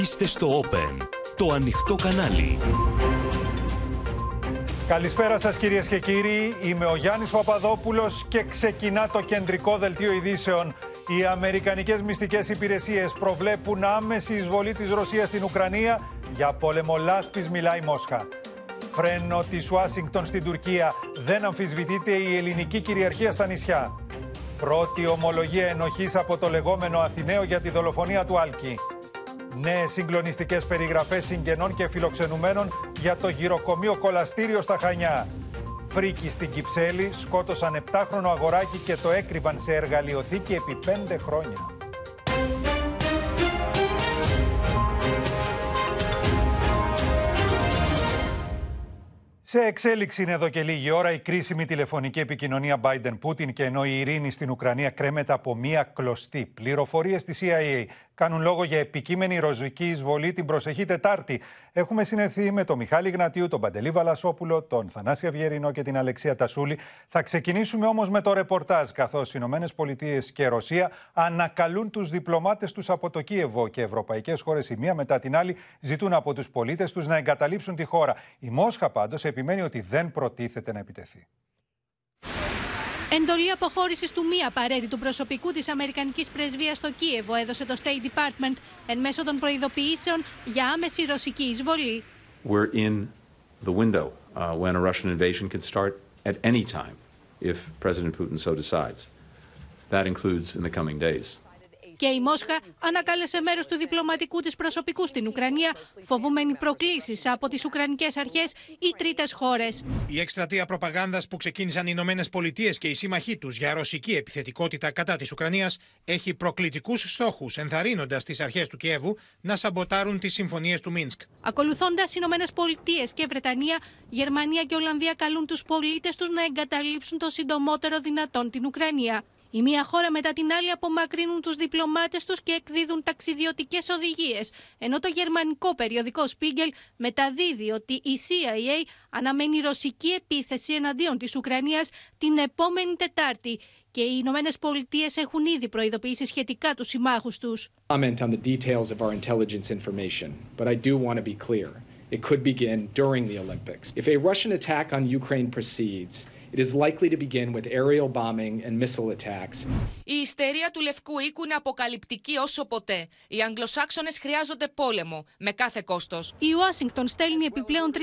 Είστε στο Open, το ανοιχτό κανάλι. Καλησπέρα σας κυρίες και κύριοι. Είμαι ο Γιάννης Παπαδόπουλος και ξεκινά το κεντρικό δελτίο ειδήσεων. Οι Αμερικανικές μυστικές υπηρεσίες προβλέπουν άμεση εισβολή της Ρωσίας στην Ουκρανία. Για πόλεμο λάσπης μιλάει Μόσχα. Φρένο της Ουάσιγκτον στην Τουρκία. Δεν αμφισβητείται η ελληνική κυριαρχία στα νησιά. Πρώτη ομολογία ενοχής από το λεγόμενο Αθηναίο για τη δολοφονία του Άλκη. Νέες συγκλονιστικές περιγραφές συγγενών και φιλοξενουμένων για το γυροκομείο κολαστήριο στα Χανιά. Φρίκοι στην Κυψέλη σκότωσαν 7χρονο αγοράκι και το έκρυβαν σε εργαλειοθήκη επί 5 χρόνια. Σε εξέλιξη είναι εδώ και λίγη ώρα η κρίσιμη τηλεφωνική επικοινωνία Biden-Putin και ενώ η ειρήνη στην Ουκρανία κρέμεται από μία κλωστή. Πληροφορίε τη CIA κάνουν λόγο για επικείμενη ροζική εισβολή την προσεχή Τετάρτη. Έχουμε συνεχθεί με τον Μιχάλη Γνατίου, τον Παντελή Βαλασόπουλο, τον Θανάση Αυγερινό και την Αλεξία Τασούλη. Θα ξεκινήσουμε όμως με το ρεπορτάζ, καθώς οι Ηνωμένες Πολιτείες και Ρωσία ανακαλούν τους διπλωμάτες τους από το Κίεβο και ευρωπαϊκές χώρες η μία μετά την άλλη ζητούν από τους πολίτες τους να εγκαταλείψουν τη χώρα. Η Μόσχα πάντως επιμένει ότι δεν προτίθεται να επιτεθεί. Εντολή αποχώρησης του μη απαραίτητου προσωπικού της Αμερικανικής πρεσβείας στο Κίεβο έδωσε το State Department εν μέσω των προειδοποιήσεων για άμεση ρωσική εισβολή. We're in the window uh, when a Russian invasion can start at any time if President Putin so decides. That includes in the coming days. Και η Μόσχα ανακάλεσε μέρος του διπλωματικού της προσωπικού στην Ουκρανία, φοβούμενη προκλήσεις από τις Ουκρανικές αρχές ή τρίτες χώρες. Η εκστρατεία προπαγάνδας που ξεκίνησαν οι Ηνωμένες Πολιτείες και οι σύμμαχοί τους για ρωσική επιθετικότητα κατά της Ουκρανίας έχει προκλητικούς στόχους, ενθαρρύνοντας τις αρχές του Κιέβου να σαμποτάρουν τις συμφωνίες του Μίνσκ. Ακολουθώντας οι Ηνωμένες Πολιτείες και Βρετανία, Γερμανία και Ολλανδία καλούν τους πολίτες τους να εγκαταλείψουν το συντομότερο δυνατόν την Ουκρανία. Η μία χώρα μετά την άλλη απομακρύνουν τους διπλωμάτες τους και εκδίδουν ταξιδιωτικές οδηγίες, ενώ το γερμανικό περιοδικό Spiegel μεταδίδει ότι η CIA αναμένει ρωσική επίθεση εναντίον της Ουκρανίας την επόμενη Τετάρτη και οι Ηνωμένες Πολιτείες έχουν ήδη προειδοποιήσει σχετικά τους συμμάχους τους. Comment on the details of our intelligence information, but I do want to be clear. It could begin during the Olympics. If a Russian attack on Ukraine proceeds, it is likely to begin with aerial bombing and missile attacks. Η ιστερία του Λευκού Οίκου είναι αποκαλυπτική όσο ποτέ. Οι Αγγλοσάξονες χρειάζονται πόλεμο, με κάθε κόστος. Η Ουάσιγκτον στέλνει επιπλέον 3.000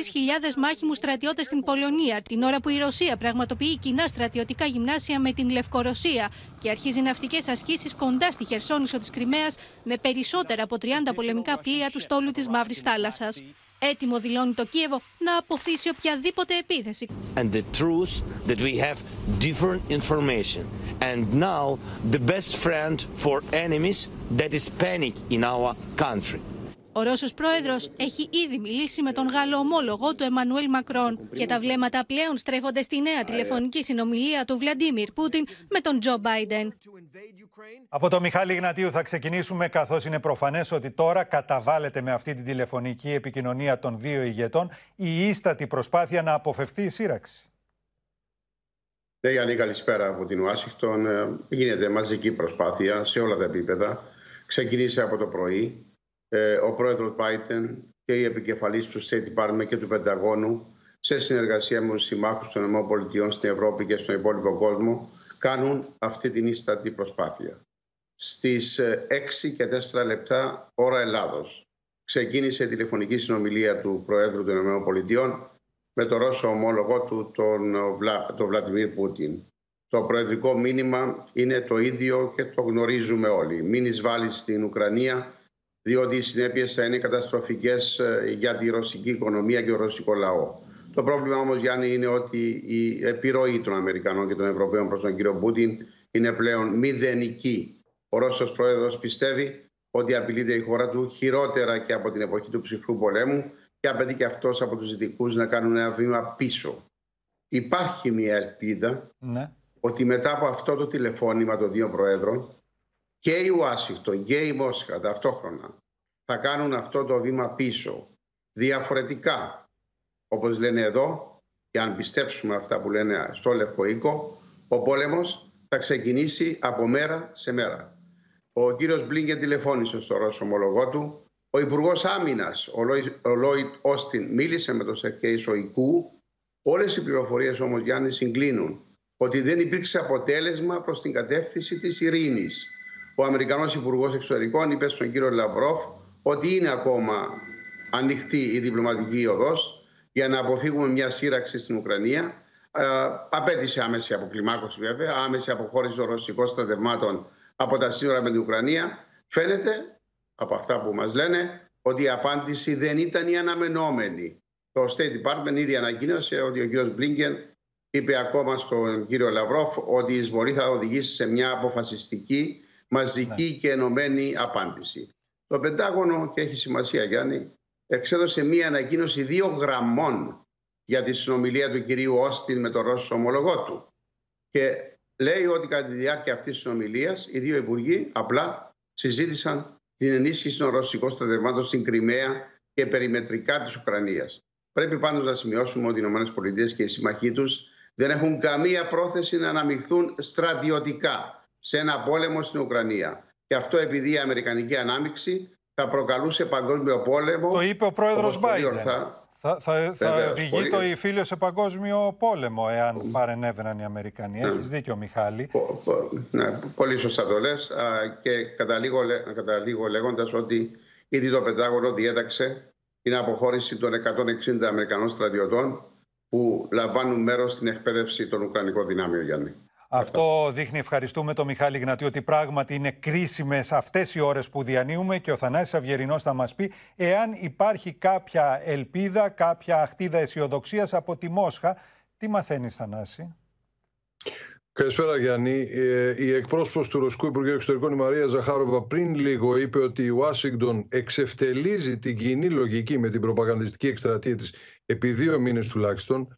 μάχημους στρατιώτες στην Πολωνία, την ώρα που η Ρωσία πραγματοποιεί κοινά στρατιωτικά γυμνάσια με την Λευκορωσία και αρχίζει ναυτικές ασκήσεις κοντά στη Χερσόνησο της Κρυμαίας με περισσότερα από 30 πολεμικά πλοία του στόλου της Μαύρης Θάλασσας. Έτοιμο δηλώνει το Κίεβο να αποθήσει οποιαδήποτε επίθεση. and the truth that we have different information. And now the best friend for enemies that is panic in our country. Ο Ρώσος πρόεδρος έχει ήδη μιλήσει με τον Γάλλο ομόλογο του Εμμανουέλ Μακρόν και τα βλέμματα πλέον στρέφονται στη νέα τηλεφωνική συνομιλία του Βλαντίμιρ Πούτιν με τον Τζο Μπάιντεν. Από το Μιχάλη Γνατίου θα ξεκινήσουμε καθώς είναι προφανές ότι τώρα καταβάλλεται με αυτή την τηλεφωνική επικοινωνία των δύο ηγετών η ίστατη προσπάθεια να αποφευθεί η σύραξη. Ναι, Γιάννη, καλησπέρα από την Ουάσιγκτον. Ε, Γίνεται μαζική προσπάθεια σε όλα τα επίπεδα. Ξεκινήσε από το πρωί. Ε, Ο πρόεδρος Biden και η επικεφαλής του State Department και του Πενταγώνου σε συνεργασία με τους συμμάχους των ΗΠΑ στην Ευρώπη και στον υπόλοιπο κόσμο κάνουν αυτή την ίστατη προσπάθεια. Στις ε, 6 και 4 λεπτά ώρα Ελλάδος ξεκίνησε η τηλεφωνική συνομιλία του Προέδρου των ΗΠΑ με τον Ρώσο ομόλογό του, τον, ε, Βλα, τον Βλαντιμίρ Πούτιν. Το προεδρικό μήνυμα είναι το ίδιο και το γνωρίζουμε όλοι. Μην εισβάλλεις στην Ουκρανία, διότι οι συνέπειες θα είναι καταστροφικές για τη ρωσική οικονομία και το ρωσικό λαό. Το πρόβλημα όμως, Γιάννη, είναι ότι η επιρροή των Αμερικανών και των Ευρωπαίων προς τον κύριο Πούτιν είναι πλέον μηδενική. Ο Ρώσος πρόεδρος πιστεύει ότι απειλείται η χώρα του χειρότερα και από την εποχή του ψυχρού πολέμου και απαιτεί και αυτός από τους δυτικούς να κάνουν ένα βήμα πίσω. Υπάρχει μια ελπίδα Ναι. ότι μετά από αυτό το τηλεφώνημα των δύο προέδρων και η Ουάσιγκτον και η Μόσχα ταυτόχρονα θα κάνουν αυτό το βήμα πίσω. Διαφορετικά, όπως λένε εδώ, και αν πιστέψουμε αυτά που λένε στο Λευκό Οίκο, ο πόλεμος θα ξεκινήσει από μέρα σε μέρα. Ο κύριος Μπλίνκεν τηλεφώνησε στο Ρώσο ομολογό του Ο Υπουργός Άμυνας, ο Λόιτ Όστιν, μίλησε με τον Σερκέη Σοϊκού. Όλες οι πληροφορίες όμως, Γιάννη, συγκλίνουν ότι δεν υπήρξε αποτέλεσμα προς την κατεύθυνση της ειρήνης. Ο Αμερικανό Υπουργός Εξωτερικών είπε στον κύριο Λαυρόφ ότι είναι ακόμα ανοιχτή η διπλωματική οδός για να αποφύγουμε μια σύραξη στην Ουκρανία. Ε, απέτησε άμεση αποκλιμάκωση βέβαια, άμεση αποχώρηση των ρωσικών στρατευμάτων από τα σύνορα με την Ουκρανία. Φαίνεται από αυτά που μας λένε ότι η απάντηση δεν ήταν η αναμενόμενη. Το State Department ήδη ανακοίνωσε ότι ο κύριος Μπλίνκεν είπε ακόμα στον κύριο Λαυρόφ ότι η εισβολή θα οδηγήσει σε μια αποφασιστική, μαζική ναι. και ενωμένη απάντηση. Το Πεντάγωνο, και έχει σημασία Γιάννη, εξέδωσε μια ανακοίνωση δύο γραμμών για τη συνομιλία του κυρίου Όστιν με τον Ρώσο ομολογό του. Και λέει ότι κατά τη διάρκεια αυτής της συνομιλίας οι δύο υπουργοί απλά συζήτησαν την ενίσχυση των ρωσικών στρατευμάτων στην Κρυμαία και περιμετρικά της Ουκρανίας. Πρέπει πάντως να σημειώσουμε ότι οι ΗΠΑ και οι συμμαχοί τους δεν έχουν καμία πρόθεση να αναμειχθούν στρατιωτικά σε ένα πόλεμο στην Ουκρανία. Και αυτό επειδή η Αμερικανική ανάμειξη θα προκαλούσε παγκόσμιο πόλεμο. Το είπε ο πρόεδρος Μπάιντεν. Θα, θα, θα οδηγεί το φίλο σε παγκόσμιο πόλεμο εάν παρενέβαιναν οι Αμερικανοί. Ναι. Έχεις δίκιο Μιχάλη. ναι, πολύ σωστά το λες και καταλήγω, καταλήγω λέγοντας ότι ήδη το Πεντάγωνο διέταξε την αποχώρηση των 160 Αμερικανών στρατιωτών που λαμβάνουν μέρος στην εκπαίδευση των Ουκρανικών δυνάμεων, Γιάννη. Αυτό δείχνει, ευχαριστούμε τον Μιχάλη Γνατή, ότι πράγματι είναι κρίσιμες αυτές οι ώρες που διανύουμε και ο Θανάσης Αυγερινό θα μας πει εάν υπάρχει κάποια ελπίδα, κάποια αχτίδα αισιοδοξίας από τη Μόσχα. Τι μαθαίνεις, Θανάση; Καλησπέρα Γιάννη. Ε, η εκπρόσωπος του Ρωσικού Υπουργείου Εξωτερικών η Μαρία Ζαχάροβα πριν λίγο είπε ότι η Ουάσιγκτον εξευτελίζει την κοινή λογική με την προπαγανδιστική εκστρατεία της επί δύο μήνες τουλάχιστον ε,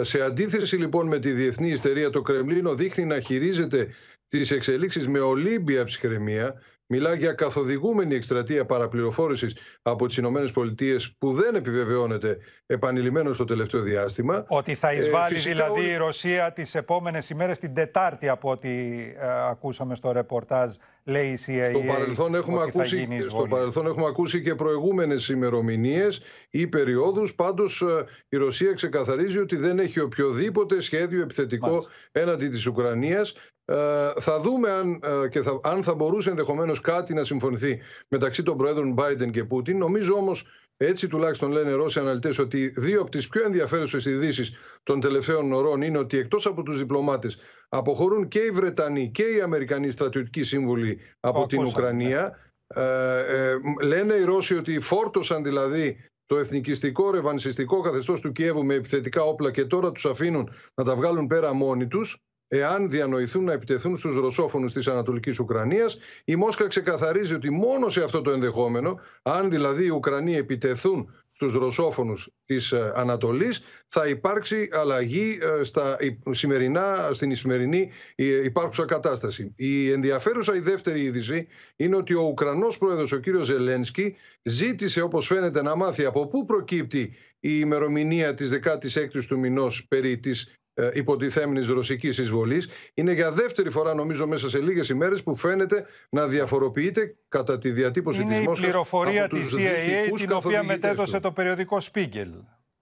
σε αντίθεση λοιπόν με τη διεθνή ιστερία, το Κρεμλίνο δείχνει να χειρίζεται τις εξελίξεις με ολύμπια ψυχραιμία. Μιλά για καθοδηγούμενη εκστρατεία παραπληροφόρησης από τις Ηνωμένες Πολιτείες που δεν επιβεβαιώνεται επανειλημμένο στο τελευταίο διάστημα. Ότι θα ε, εισβάλλει δηλαδή η Ρωσία τις επόμενες ημέρες την Τετάρτη από ό,τι ε, ακούσαμε στο ρεπορτάζ λέει η CIA. Στο παρελθόν έχουμε, ακούσει, στο παρελθόν έχουμε ακούσει και προηγούμενες ημερομηνίες ή περιόδους. Πάντως ε, η Ρωσία ξεκαθαρίζει ότι δεν έχει οποιοδήποτε σχέδιο επιθετικό Μάλιστα. έναντι της Ουκρανίας. Ε, θα δούμε αν, ε, και θα, αν θα μπορούσε ενδεχομένως κάτι να συμφωνηθεί μεταξύ των Προέδρων Biden και Πούτιν. Νομίζω όμως, έτσι τουλάχιστον λένε οι Ρώσοι αναλυτές, ότι δύο από τις πιο ενδιαφέρουσες ειδήσεις των τελευταίων ωρών είναι ότι εκτός από τους διπλωμάτες αποχωρούν και οι Βρετανοί και οι Αμερικανοί στρατιωτικοί σύμβουλοι από την Ουκρανία. Ναι. Ε, ε, λένε οι Ρώσοι ότι φόρτωσαν δηλαδή το εθνικιστικό ρευανσιστικό καθεστώς του Κιέβου με επιθετικά όπλα και τώρα τους αφήνουν να τα βγάλουν πέρα μόνοι τους εάν διανοηθούν να επιτεθούν στους ρωσόφωνους της Ανατολικής Ουκρανίας. Η Μόσχα ξεκαθαρίζει ότι μόνο σε αυτό το ενδεχόμενο, αν δηλαδή οι Ουκρανοί επιτεθούν στους ρωσόφωνους της ε, Ανατολής θα υπάρξει αλλαγή ε, στα σημερινά, στην σημερινή ε, υπάρχουσα κατάσταση. Η ενδιαφέρουσα η δεύτερη είδηση είναι ότι ο Ουκρανός πρόεδρος ο κύριος Ζελένσκι ζήτησε όπως φαίνεται να μάθει από πού προκύπτει η ημερομηνία της 16ης του μηνός περί της ε, υποτιθέμενης ρωσικής εισβολής. Είναι για δεύτερη φορά, νομίζω, μέσα σε λίγες ημέρες που φαίνεται να διαφοροποιείται κατά τη διατύπωση της Μόσχας. Είναι η πληροφορία της CIA, την οποία μετέδωσε το περιοδικό Spiegel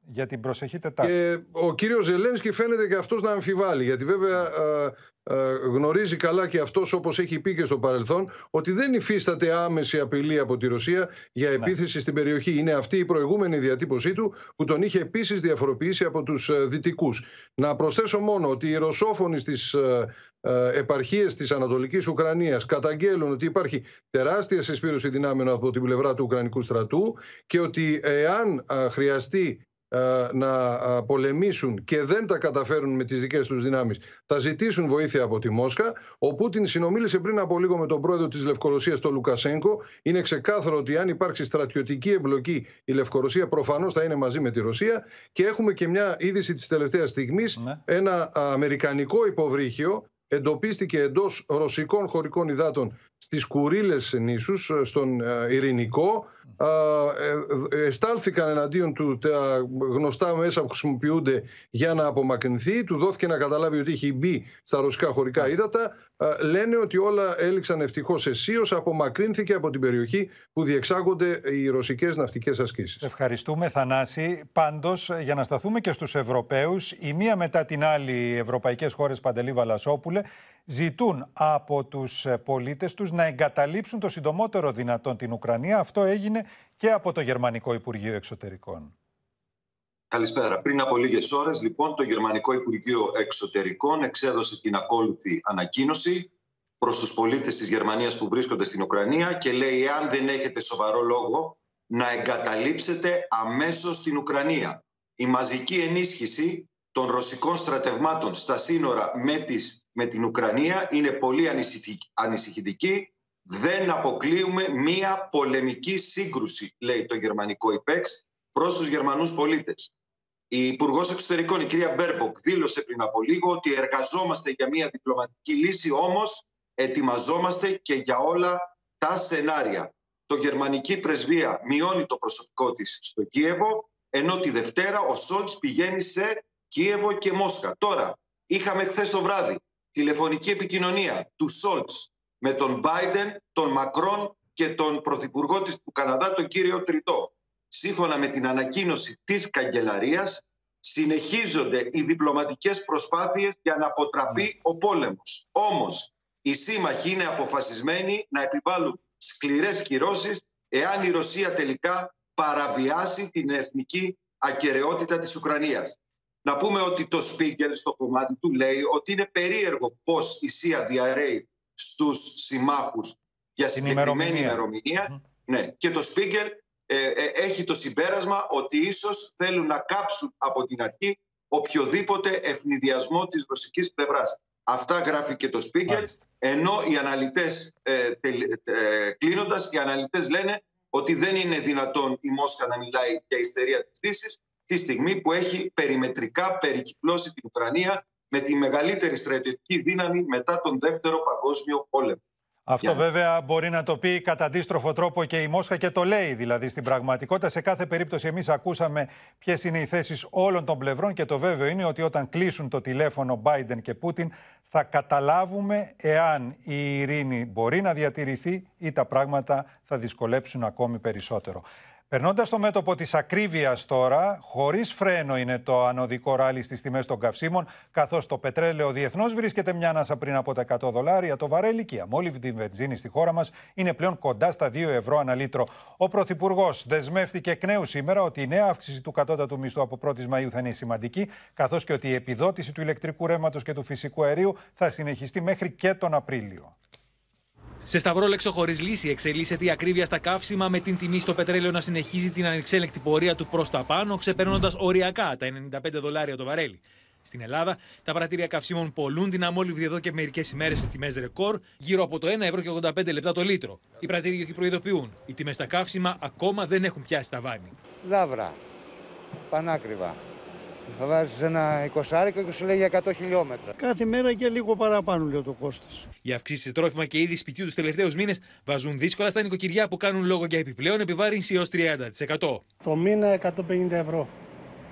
για την προσεχή Τετάρτη. Και ο κύριος Ζελένσκι φαίνεται και αυτός να αμφιβάλλει, γιατί βέβαια ε, ε, γνωρίζει καλά και αυτός όπως έχει πει και στο παρελθόν ότι δεν υφίσταται άμεση απειλή από τη Ρωσία για ναι. επίθεση στην περιοχή. Είναι αυτή η προηγούμενη διατύπωσή του που τον είχε επίσης διαφοροποιήσει από τους ε, δυτικούς. Να προσθέσω μόνο ότι οι ρωσόφωνοι στις ε, επαρχίες της Ανατολικής Ουκρανίας καταγγέλουν ότι υπάρχει τεράστια συσπήρωση δυνάμεων από την πλευρά του Ουκρανικού στρατού και ότι εάν χρειαστεί ε, να ε, πολεμήσουν και δεν τα καταφέρουν με τις δικές τους δυνάμεις θα ζητήσουν βοήθεια από τη Μόσχα. Ο Πούτιν συνομίλησε πριν από λίγο με τον πρόεδρο της Λευκορωσίας, τον Λουκασέγκο. Είναι ξεκάθαρο ότι αν υπάρξει στρατιωτική εμπλοκή η Λευκορωσία προφανώς θα είναι μαζί με τη Ρωσία και έχουμε και μια είδηση της τελευταίας στιγμής, ναι. ένα αμερικανικό υποβρύχιο εντοπίστηκε εντός ρωσικών χωρικών υδάτων στις Κουρίλες νήσους, ε, στον ε, Ειρηνικό. Ε, εστάλθηκαν εναντίον του τα γνωστά μέσα που χρησιμοποιούνται για να απομακρυνθεί. Του δόθηκε να καταλάβει ότι έχει μπει στα ρωσικά χωρικά ύδατα. Λένε ότι όλα έληξαν ευτυχώς αισίως. Απομακρύνθηκε από την περιοχή που διεξάγονται οι ρωσικές ναυτικές ασκήσεις. Ευχαριστούμε, Θανάση. Πάντως, για να σταθούμε και στους Ευρωπαίους, η μία μετά την άλλη οι ευρωπαϊκές χώρες Παντελή Βαλασόπουλε ζητούν από τους πολίτες τους να εγκαταλείψουν το συντομότερο δυνατόν την Ουκρανία. Αυτό έγινε και από το Γερμανικό Υπουργείο Εξωτερικών. Καλησπέρα. Πριν από λίγες ώρες, λοιπόν, το Γερμανικό Υπουργείο Εξωτερικών εξέδωσε την ακόλουθη ανακοίνωση προς τους πολίτες της Γερμανίας που βρίσκονται στην Ουκρανία και λέει: Εάν δεν έχετε σοβαρό λόγο να εγκαταλείψετε αμέσως την Ουκρανία. Η μαζική ενίσχυση των ρωσικών στρατευμάτων στα σύνορα με, τις, με την Ουκρανία είναι πολύ ανησυχητική. Δεν αποκλείουμε μία πολεμική σύγκρουση, λέει το γερμανικό ΥΠΕΞ, προς τους Γερμανούς πολίτες. Η Υπουργός Εξωτερικών, η κυρία Μπέρμποκ, δήλωσε πριν από λίγο ότι εργαζόμαστε για μια διπλωματική λύση, όμως ετοιμαζόμαστε και για όλα τα σενάρια. Το γερμανική πρεσβεία μειώνει το προσωπικό της στο Κίεβο, ενώ τη Δευτέρα ο Σόλτς πηγαίνει σε Κίεβο και Μόσχα. Τώρα, είχαμε χθες το βράδυ τηλεφωνική επικοινωνία του Σόλτς με τον Μπάιντεν, τον Μακρόν και τον Πρωθυπουργό της του Καναδά, τον κύριο Τριτό σύμφωνα με την ανακοίνωση της καγκελαρίας, συνεχίζονται οι διπλωματικές προσπάθειες για να αποτραπεί ναι. ο πόλεμος. Όμως, οι σύμμαχοι είναι αποφασισμένοι να επιβάλλουν σκληρές κυρώσεις εάν η Ρωσία τελικά παραβιάσει την εθνική ακαιρεότητα της Ουκρανίας. Να πούμε ότι το Σπίγκελ στο κομμάτι του λέει ότι είναι περίεργο πώς η ΣΥΑ διαρρέει στους συμμάχους για συγκεκριμένη ημερομηνία. Ναι. Και το Σπίγκελ ε, ε, έχει το συμπέρασμα ότι ίσως θέλουν να κάψουν από την αρχή οποιοδήποτε ευνηδιασμό της ρωσικής πλευράς. Αυτά γράφει και το Σπίγκελ, ενώ οι αναλυτές, ε, ε, κλείνοντας, οι αναλυτές λένε ότι δεν είναι δυνατόν η Μόσχα να μιλάει για ιστερία της Δύσης τη στιγμή που έχει περιμετρικά περικυκλώσει την Ουκρανία με τη μεγαλύτερη στρατιωτική δύναμη μετά τον Δεύτερο Παγκόσμιο Πόλεμο. Αυτό βέβαια μπορεί να το πει κατά αντίστροφο τρόπο και η Μόσχα και το λέει δηλαδή στην πραγματικότητα. Σε κάθε περίπτωση εμείς ακούσαμε ποιες είναι οι θέσεις όλων των πλευρών και το βέβαιο είναι ότι όταν κλείσουν το τηλέφωνο Biden και Πούτιν θα καταλάβουμε εάν η ειρήνη μπορεί να διατηρηθεί ή τα πράγματα θα δυσκολέψουν ακόμη περισσότερο. Περνώντας το μέτωπο της ακρίβειας τώρα, χωρίς φρένο είναι το ανωδικό ράλι στις τιμές των καυσίμων, καθώς το πετρέλαιο διεθνώς βρίσκεται μια ανάσα πριν από τα 100 δολάρια, το βαρέλι και η αμόλυβδη βενζίνη στη χώρα μας είναι πλέον κοντά στα 2 ευρώ ανά λίτρο. Ο Πρωθυπουργός δεσμεύτηκε εκ νέου σήμερα ότι η νέα αύξηση του κατώτατου μισθού από 1η Μαου θα είναι σημαντική, καθώς και ότι η επιδότηση του ηλεκτρικού ρεύματος και του φυσικού αερίου θα συνεχιστεί μέχρι και τον Απρίλιο. Σε σταυρόλεξο χωρίς λύση εξελίσσεται η ακρίβεια στα καύσιμα με την τιμή στο πετρέλαιο να συνεχίζει την ανεξέλεκτη πορεία του προς τα πάνω, ξεπερνώντας οριακά τα 95 δολάρια το βαρέλι. Στην Ελλάδα, τα πρατήρια καυσίμων πολλούν την αμόλυβδη εδώ και μερικές ημέρες σε τιμές ρεκόρ, γύρω από το 1 ευρώ και 85 λεπτά το λίτρο. Οι πρατήριοι προειδοποιούν: οι τιμές στα καύσιμα ακόμα δεν έχουν πιάσει τα βάνη. Λάβρα. Πανάκριβα. Θα βάζεις ένα 20 και σου λέει για 100 χιλιόμετρα. Κάθε μέρα και λίγο παραπάνω λέει το κόστο. Οι αυξήσεις σε τρόφιμα και είδη σπιτιού τους τελευταίους μήνες βάζουν δύσκολα στα νοικοκυριά που κάνουν λόγο για επιπλέον επιβάρυνση έως 30%. Το μήνα 150 ευρώ.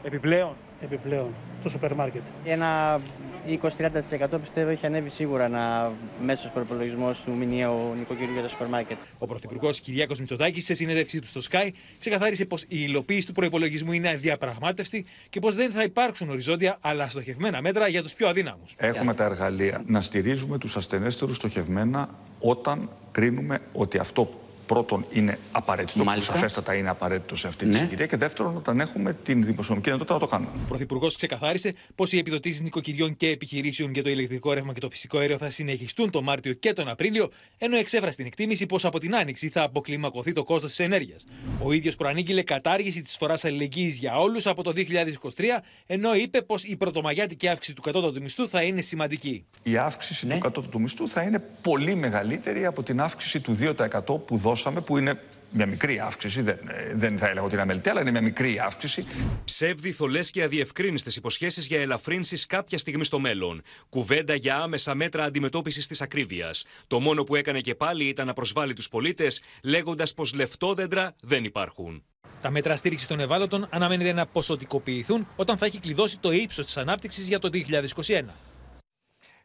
Επιπλέον; Επιπλέον. Το σούπερ μάρκετ. Ένα 20-30% πιστεύω έχει ανέβει σίγουρα ένα μέσος προπολογισμός του μηνιαίου νοικοκυριού για το σούπερ μάρκετ. Ο Πρωθυπουργός Κυριάκος Μητσοτάκης, σε συνέντευξή του στο Sky, ξεκαθάρισε πως η υλοποίηση του προπολογισμού είναι αδιαπραγμάτευτη και πως δεν θα υπάρξουν οριζόντια αλλά στοχευμένα μέτρα για τους πιο αδύναμους. Έχουμε τα εργαλεία να στηρίζουμε τους ασθενέστερους στοχευμένα όταν κρίνουμε ότι αυτό πρώτον είναι απαραίτητο, Μάλιστα. σαφέστατα είναι απαραίτητο σε αυτή τη ναι. συγκυρία, και δεύτερον όταν έχουμε την δημοσιονομική δυνατότητα να το κάνουμε. Ο Πρωθυπουργός ξεκαθάρισε πως οι επιδοτήσεις νοικοκυριών και επιχειρήσεων για το ηλεκτρικό ρεύμα και το φυσικό αέριο θα συνεχιστούν τον Μάρτιο και τον Απρίλιο, ενώ εξέφρασε την εκτίμηση πως από την Άνοιξη θα αποκλιμακωθεί το κόστος της ενέργειας. Ο ίδιος προανήγγειλε κατάργηση της φοράς αλληλεγγύης για όλους από το 2023, ενώ είπε πως η πρωτομαγιάτικη αύξηση του κατώτατου μισθού θα είναι σημαντική. Η αύξηση ναι. του κατώτατου μισθού θα είναι πολύ μεγαλύτερη από την αύξηση του 2% που δώσαμε που είναι μια μικρή αύξηση. Δεν, δεν θα έλεγα ότι είναι αμελητή, αλλά είναι μια μικρή αύξηση. Ψεύδι, θολές και αδιευκρίνηστες υποσχέσεις για ελαφρύνσεις κάποια στιγμή στο μέλλον. Κουβέντα για άμεσα μέτρα αντιμετώπισης της ακρίβειας. Το μόνο που έκανε και πάλι ήταν να προσβάλλει τους πολίτες, λέγοντας πως λεφτόδεντρα δεν υπάρχουν. Τα μέτρα στήριξης των ευάλωτων αναμένεται να ποσοτικοποιηθούν όταν θα έχει κλειδώσει το ύψος της ανάπτυξης για το 2021.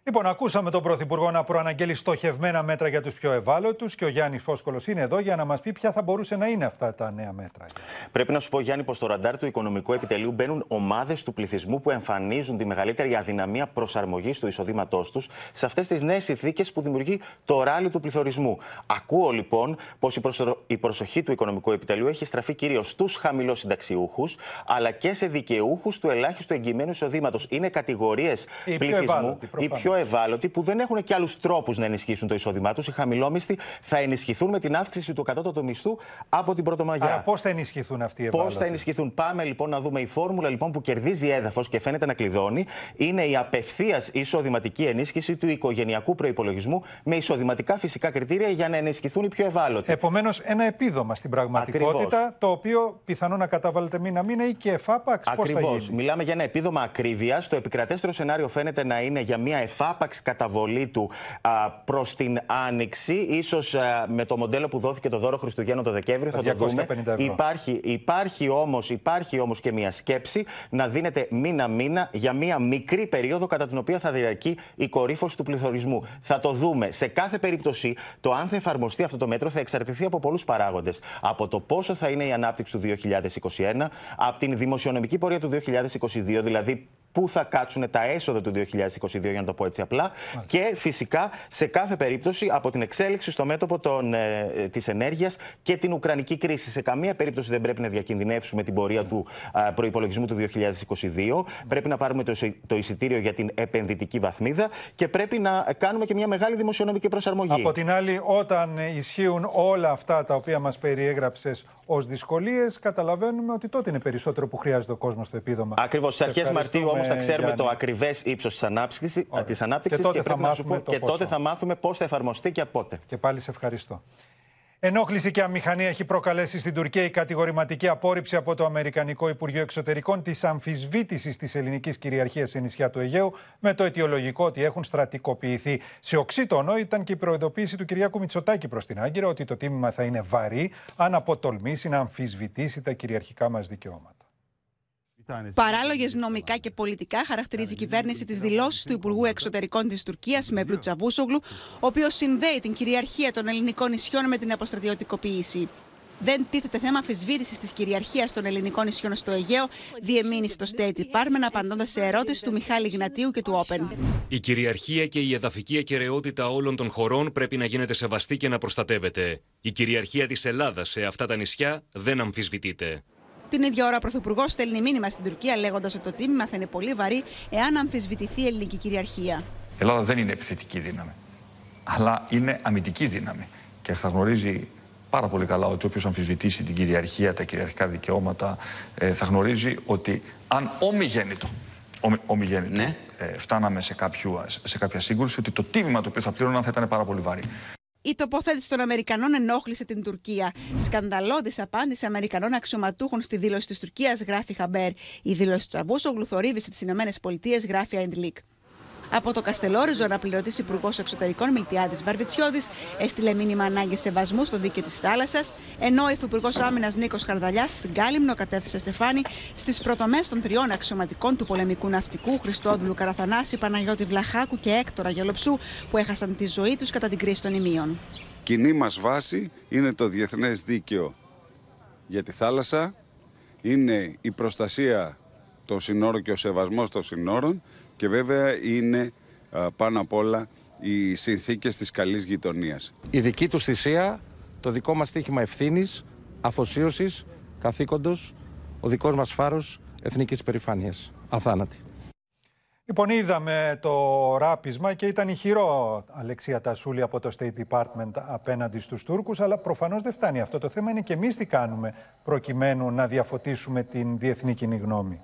Λοιπόν, ακούσαμε τον Πρωθυπουργό να προαναγγέλει στοχευμένα μέτρα για τους πιο ευάλωτους και ο Γιάννης Φόσκολο είναι εδώ για να μας πει ποια θα μπορούσε να είναι αυτά τα νέα μέτρα. Πρέπει να σου πω, Γιάννη, πως στο ραντάρ του Οικονομικού Επιτελείου μπαίνουν ομάδες του πληθυσμού που εμφανίζουν τη μεγαλύτερη αδυναμία προσαρμογής του εισοδήματός τους σε αυτές τις νέες συνθήκες που δημιουργεί το ράλι του πληθωρισμού. Ακούω λοιπόν πως η προσοχή του Οικονομικού Επιτελείου έχει στραφεί κυρίως στους χαμηλόσυνταξιούχου αλλά και σε δικαιούχους του ελάχιστου εγγυημένου εισοδήματος. Είναι κατηγορίες πληθυσμού, οι πιο ευάλωτοι που δεν έχουν και άλλους τρόπους να ενισχύσουν το εισόδημά τους. Οι χαμηλόμισθοι θα ενισχυθούν με την αύξηση του κατώτατου μισθού από την Πρωτομαγιά. Πώς θα ενισχυθούν αυτοί οι ευάλωτοι. Πώς θα ενισχυθούν; Πάμε λοιπόν να δούμε η φόρμουλα λοιπόν, που κερδίζει έδαφος και φαίνεται να κλειδώνει. Είναι η απευθείας εισοδηματική ενίσχυση του οικογενειακού προπολογισμού με εισοδηματικά φυσικά κριτήρια για να ενισχυθούν οι πιο ευάλωτοι. Επομένως, ένα επίδομα στην πραγματικότητα, Ακριβώς. το οποίο πιθανόν να καταβάλλεται μήνα-μήνα ή και εφάπαξ. Ακριβώς. Μιλάμε για ένα επίδομα ακρίβειας. Το επικρατέστερο σενάριο φαίνεται να είναι για μια εφάπαξ άπαξ καταβολή του προς την Άνοιξη. σω με το μοντέλο που δόθηκε το δώρο Χριστουγέννων το Δεκέμβριο, θα το δούμε. Υπάρχει, υπάρχει όμως υπάρχει όμως και μια σκέψη να δίνεται μήνα-μήνα για μια μικρή περίοδο κατά την οποία θα διαρκεί η κορύφωση του πληθωρισμού. Θα το δούμε. Σε κάθε περίπτωση, το αν θα εφαρμοστεί αυτό το μέτρο θα εξαρτηθεί από πολλούς παράγοντες. Από το πόσο θα είναι η ανάπτυξη του 2021, από την δημοσιονομική πορεία του 2022, δηλαδή πού θα κάτσουν τα έσοδα του 2022, για να το πω έτσι απλά. Και φυσικά σε κάθε περίπτωση από την εξέλιξη στο μέτωπο ε, της ενέργειας και την Ουκρανική κρίση. Σε καμία περίπτωση δεν πρέπει να διακινδυνεύσουμε την πορεία του ε, προπολογισμού του 2022. Πρέπει να πάρουμε το, το εισιτήριο για την επενδυτική βαθμίδα και πρέπει να κάνουμε και μια μεγάλη δημοσιονομική προσαρμογή. Από την άλλη, όταν ισχύουν όλα αυτά τα οποία μας περιέγραψες ως δυσκολίες, καταλαβαίνουμε ότι τότε είναι περισσότερο που χρειάζεται ο κόσμος στο επίδομα. Ακριβώς. Στις αρχές Μαρτίου όμως θα ξέρουμε το ακριβές ύψος της ανάπτυξης και, και, πρέπει να σου πω, και τότε θα μάθουμε πώς θα εφαρμοστεί και πότε. Και πάλι σε ευχαριστώ. Ενόχληση και αμηχανία έχει προκαλέσει στην Τουρκία η κατηγορηματική απόρριψη από το Αμερικανικό Υπουργείο Εξωτερικών της αμφισβήτησης της ελληνικής κυριαρχίας σε νησιά του Αιγαίου με το αιτιολογικό ότι έχουν στρατικοποιηθεί. Σε οξύτονο ήταν και η προειδοποίηση του Κυριάκου Μητσοτάκη προς την Άγκυρα ότι το τίμημα θα είναι βαρύ αν αποτολμήσει να αμφισβητήσει τα κυριαρχικά μας δικαιώματα. Παράλογες νομικά και πολιτικά χαρακτηρίζει η κυβέρνηση τις δηλώσεις του Υπουργού Εξωτερικών της Τουρκίας, Μευλού Τσαβούσογλου, ο οποίος συνδέει την κυριαρχία των ελληνικών νησιών με την αποστρατιωτικοποίηση. Δεν τίθεται θέμα αμφισβήτηση της κυριαρχίας των ελληνικών νησιών στο Αιγαίο, διεμήνει στο State Department, απαντώντας σε ερώτηση του Μιχάλη Γνατίου και του Όπεν. Η κυριαρχία και η εδαφική ακαιρεότητα όλων των χωρών πρέπει να γίνεται σεβαστή και να προστατεύεται. Η κυριαρχία της Ελλάδας σε αυτά τα νησιά δεν αμφισβητείται. Την ίδια ώρα, ο Πρωθυπουργός στέλνει μήνυμα στην Τουρκία λέγοντας ότι το τίμημα θα είναι πολύ βαρύ εάν αμφισβητηθεί η ελληνική κυριαρχία. Η Ελλάδα δεν είναι επιθετική δύναμη, αλλά είναι αμυντική δύναμη. Και θα γνωρίζει πάρα πολύ καλά ότι όποιος αμφισβητήσει την κυριαρχία, τα κυριαρχικά δικαιώματα, ε, θα γνωρίζει ότι αν ομιγέννητο, ομιγέννητο ναι. ε, φτάναμε σε, κάποιο, σε κάποια σύγκρουση, ότι το τίμημα το οποίο θα πλήρωναν θα ήταν πάρα πολύ βαρύ. Η τοποθέτηση των Αμερικανών ενόχλησε την Τουρκία. Σκανδαλώδης απάντηση Αμερικανών αξιωματούχων στη δήλωση της Τουρκίας, γράφει Χαμπέρ. Η δήλωση Τσαβούσογλου θορύβησε τις ΗΠΑ, γράφει Αιντλίκ. Από το Καστελόριζο, αναπληρωτής Υπουργός Εξωτερικών Μιλτιάδης Βαρβιτσιώδη έστειλε μήνυμα ανάγκης σεβασμού στο δίκαιο της θάλασσας, ενώ ο Υφυπουργός Άμυνας Νίκος Χαρδαλιάς στην Κάλυμνο κατέθεσε στεφάνι στις πρωτομές των τριών αξιωματικών του πολεμικού ναυτικού Χριστόδουλου Καραθανάση, Παναγιώτη Βλαχάκου και Έκτορα Γελοψού που έχασαν τη ζωή τους κατά την κρίση των ημείων. Κοινή μας βάση είναι το διεθνές δίκαιο για τη θάλασσα, είναι η προστασία των συνόρων και ο σεβασμός των συνόρων και βέβαια είναι πάνω απ' όλα οι συνθήκες της καλής γειτονίας. Η δική τους θυσία, το δικό μας στίχημα ευθύνης, αφοσίωσης, καθήκοντος, ο δικός μας φάρος εθνικής περηφάνειας. Αθάνατη. Λοιπόν, είδαμε το ράπισμα και ήταν ηχηρό, Αλεξία Τασούλη, από το State Department απέναντι στους Τούρκους, αλλά προφανώς δεν φτάνει αυτό το θέμα. Είναι και εμείς τι κάνουμε προκειμένου να διαφωτίσουμε την διεθνή κοινή γνώμη.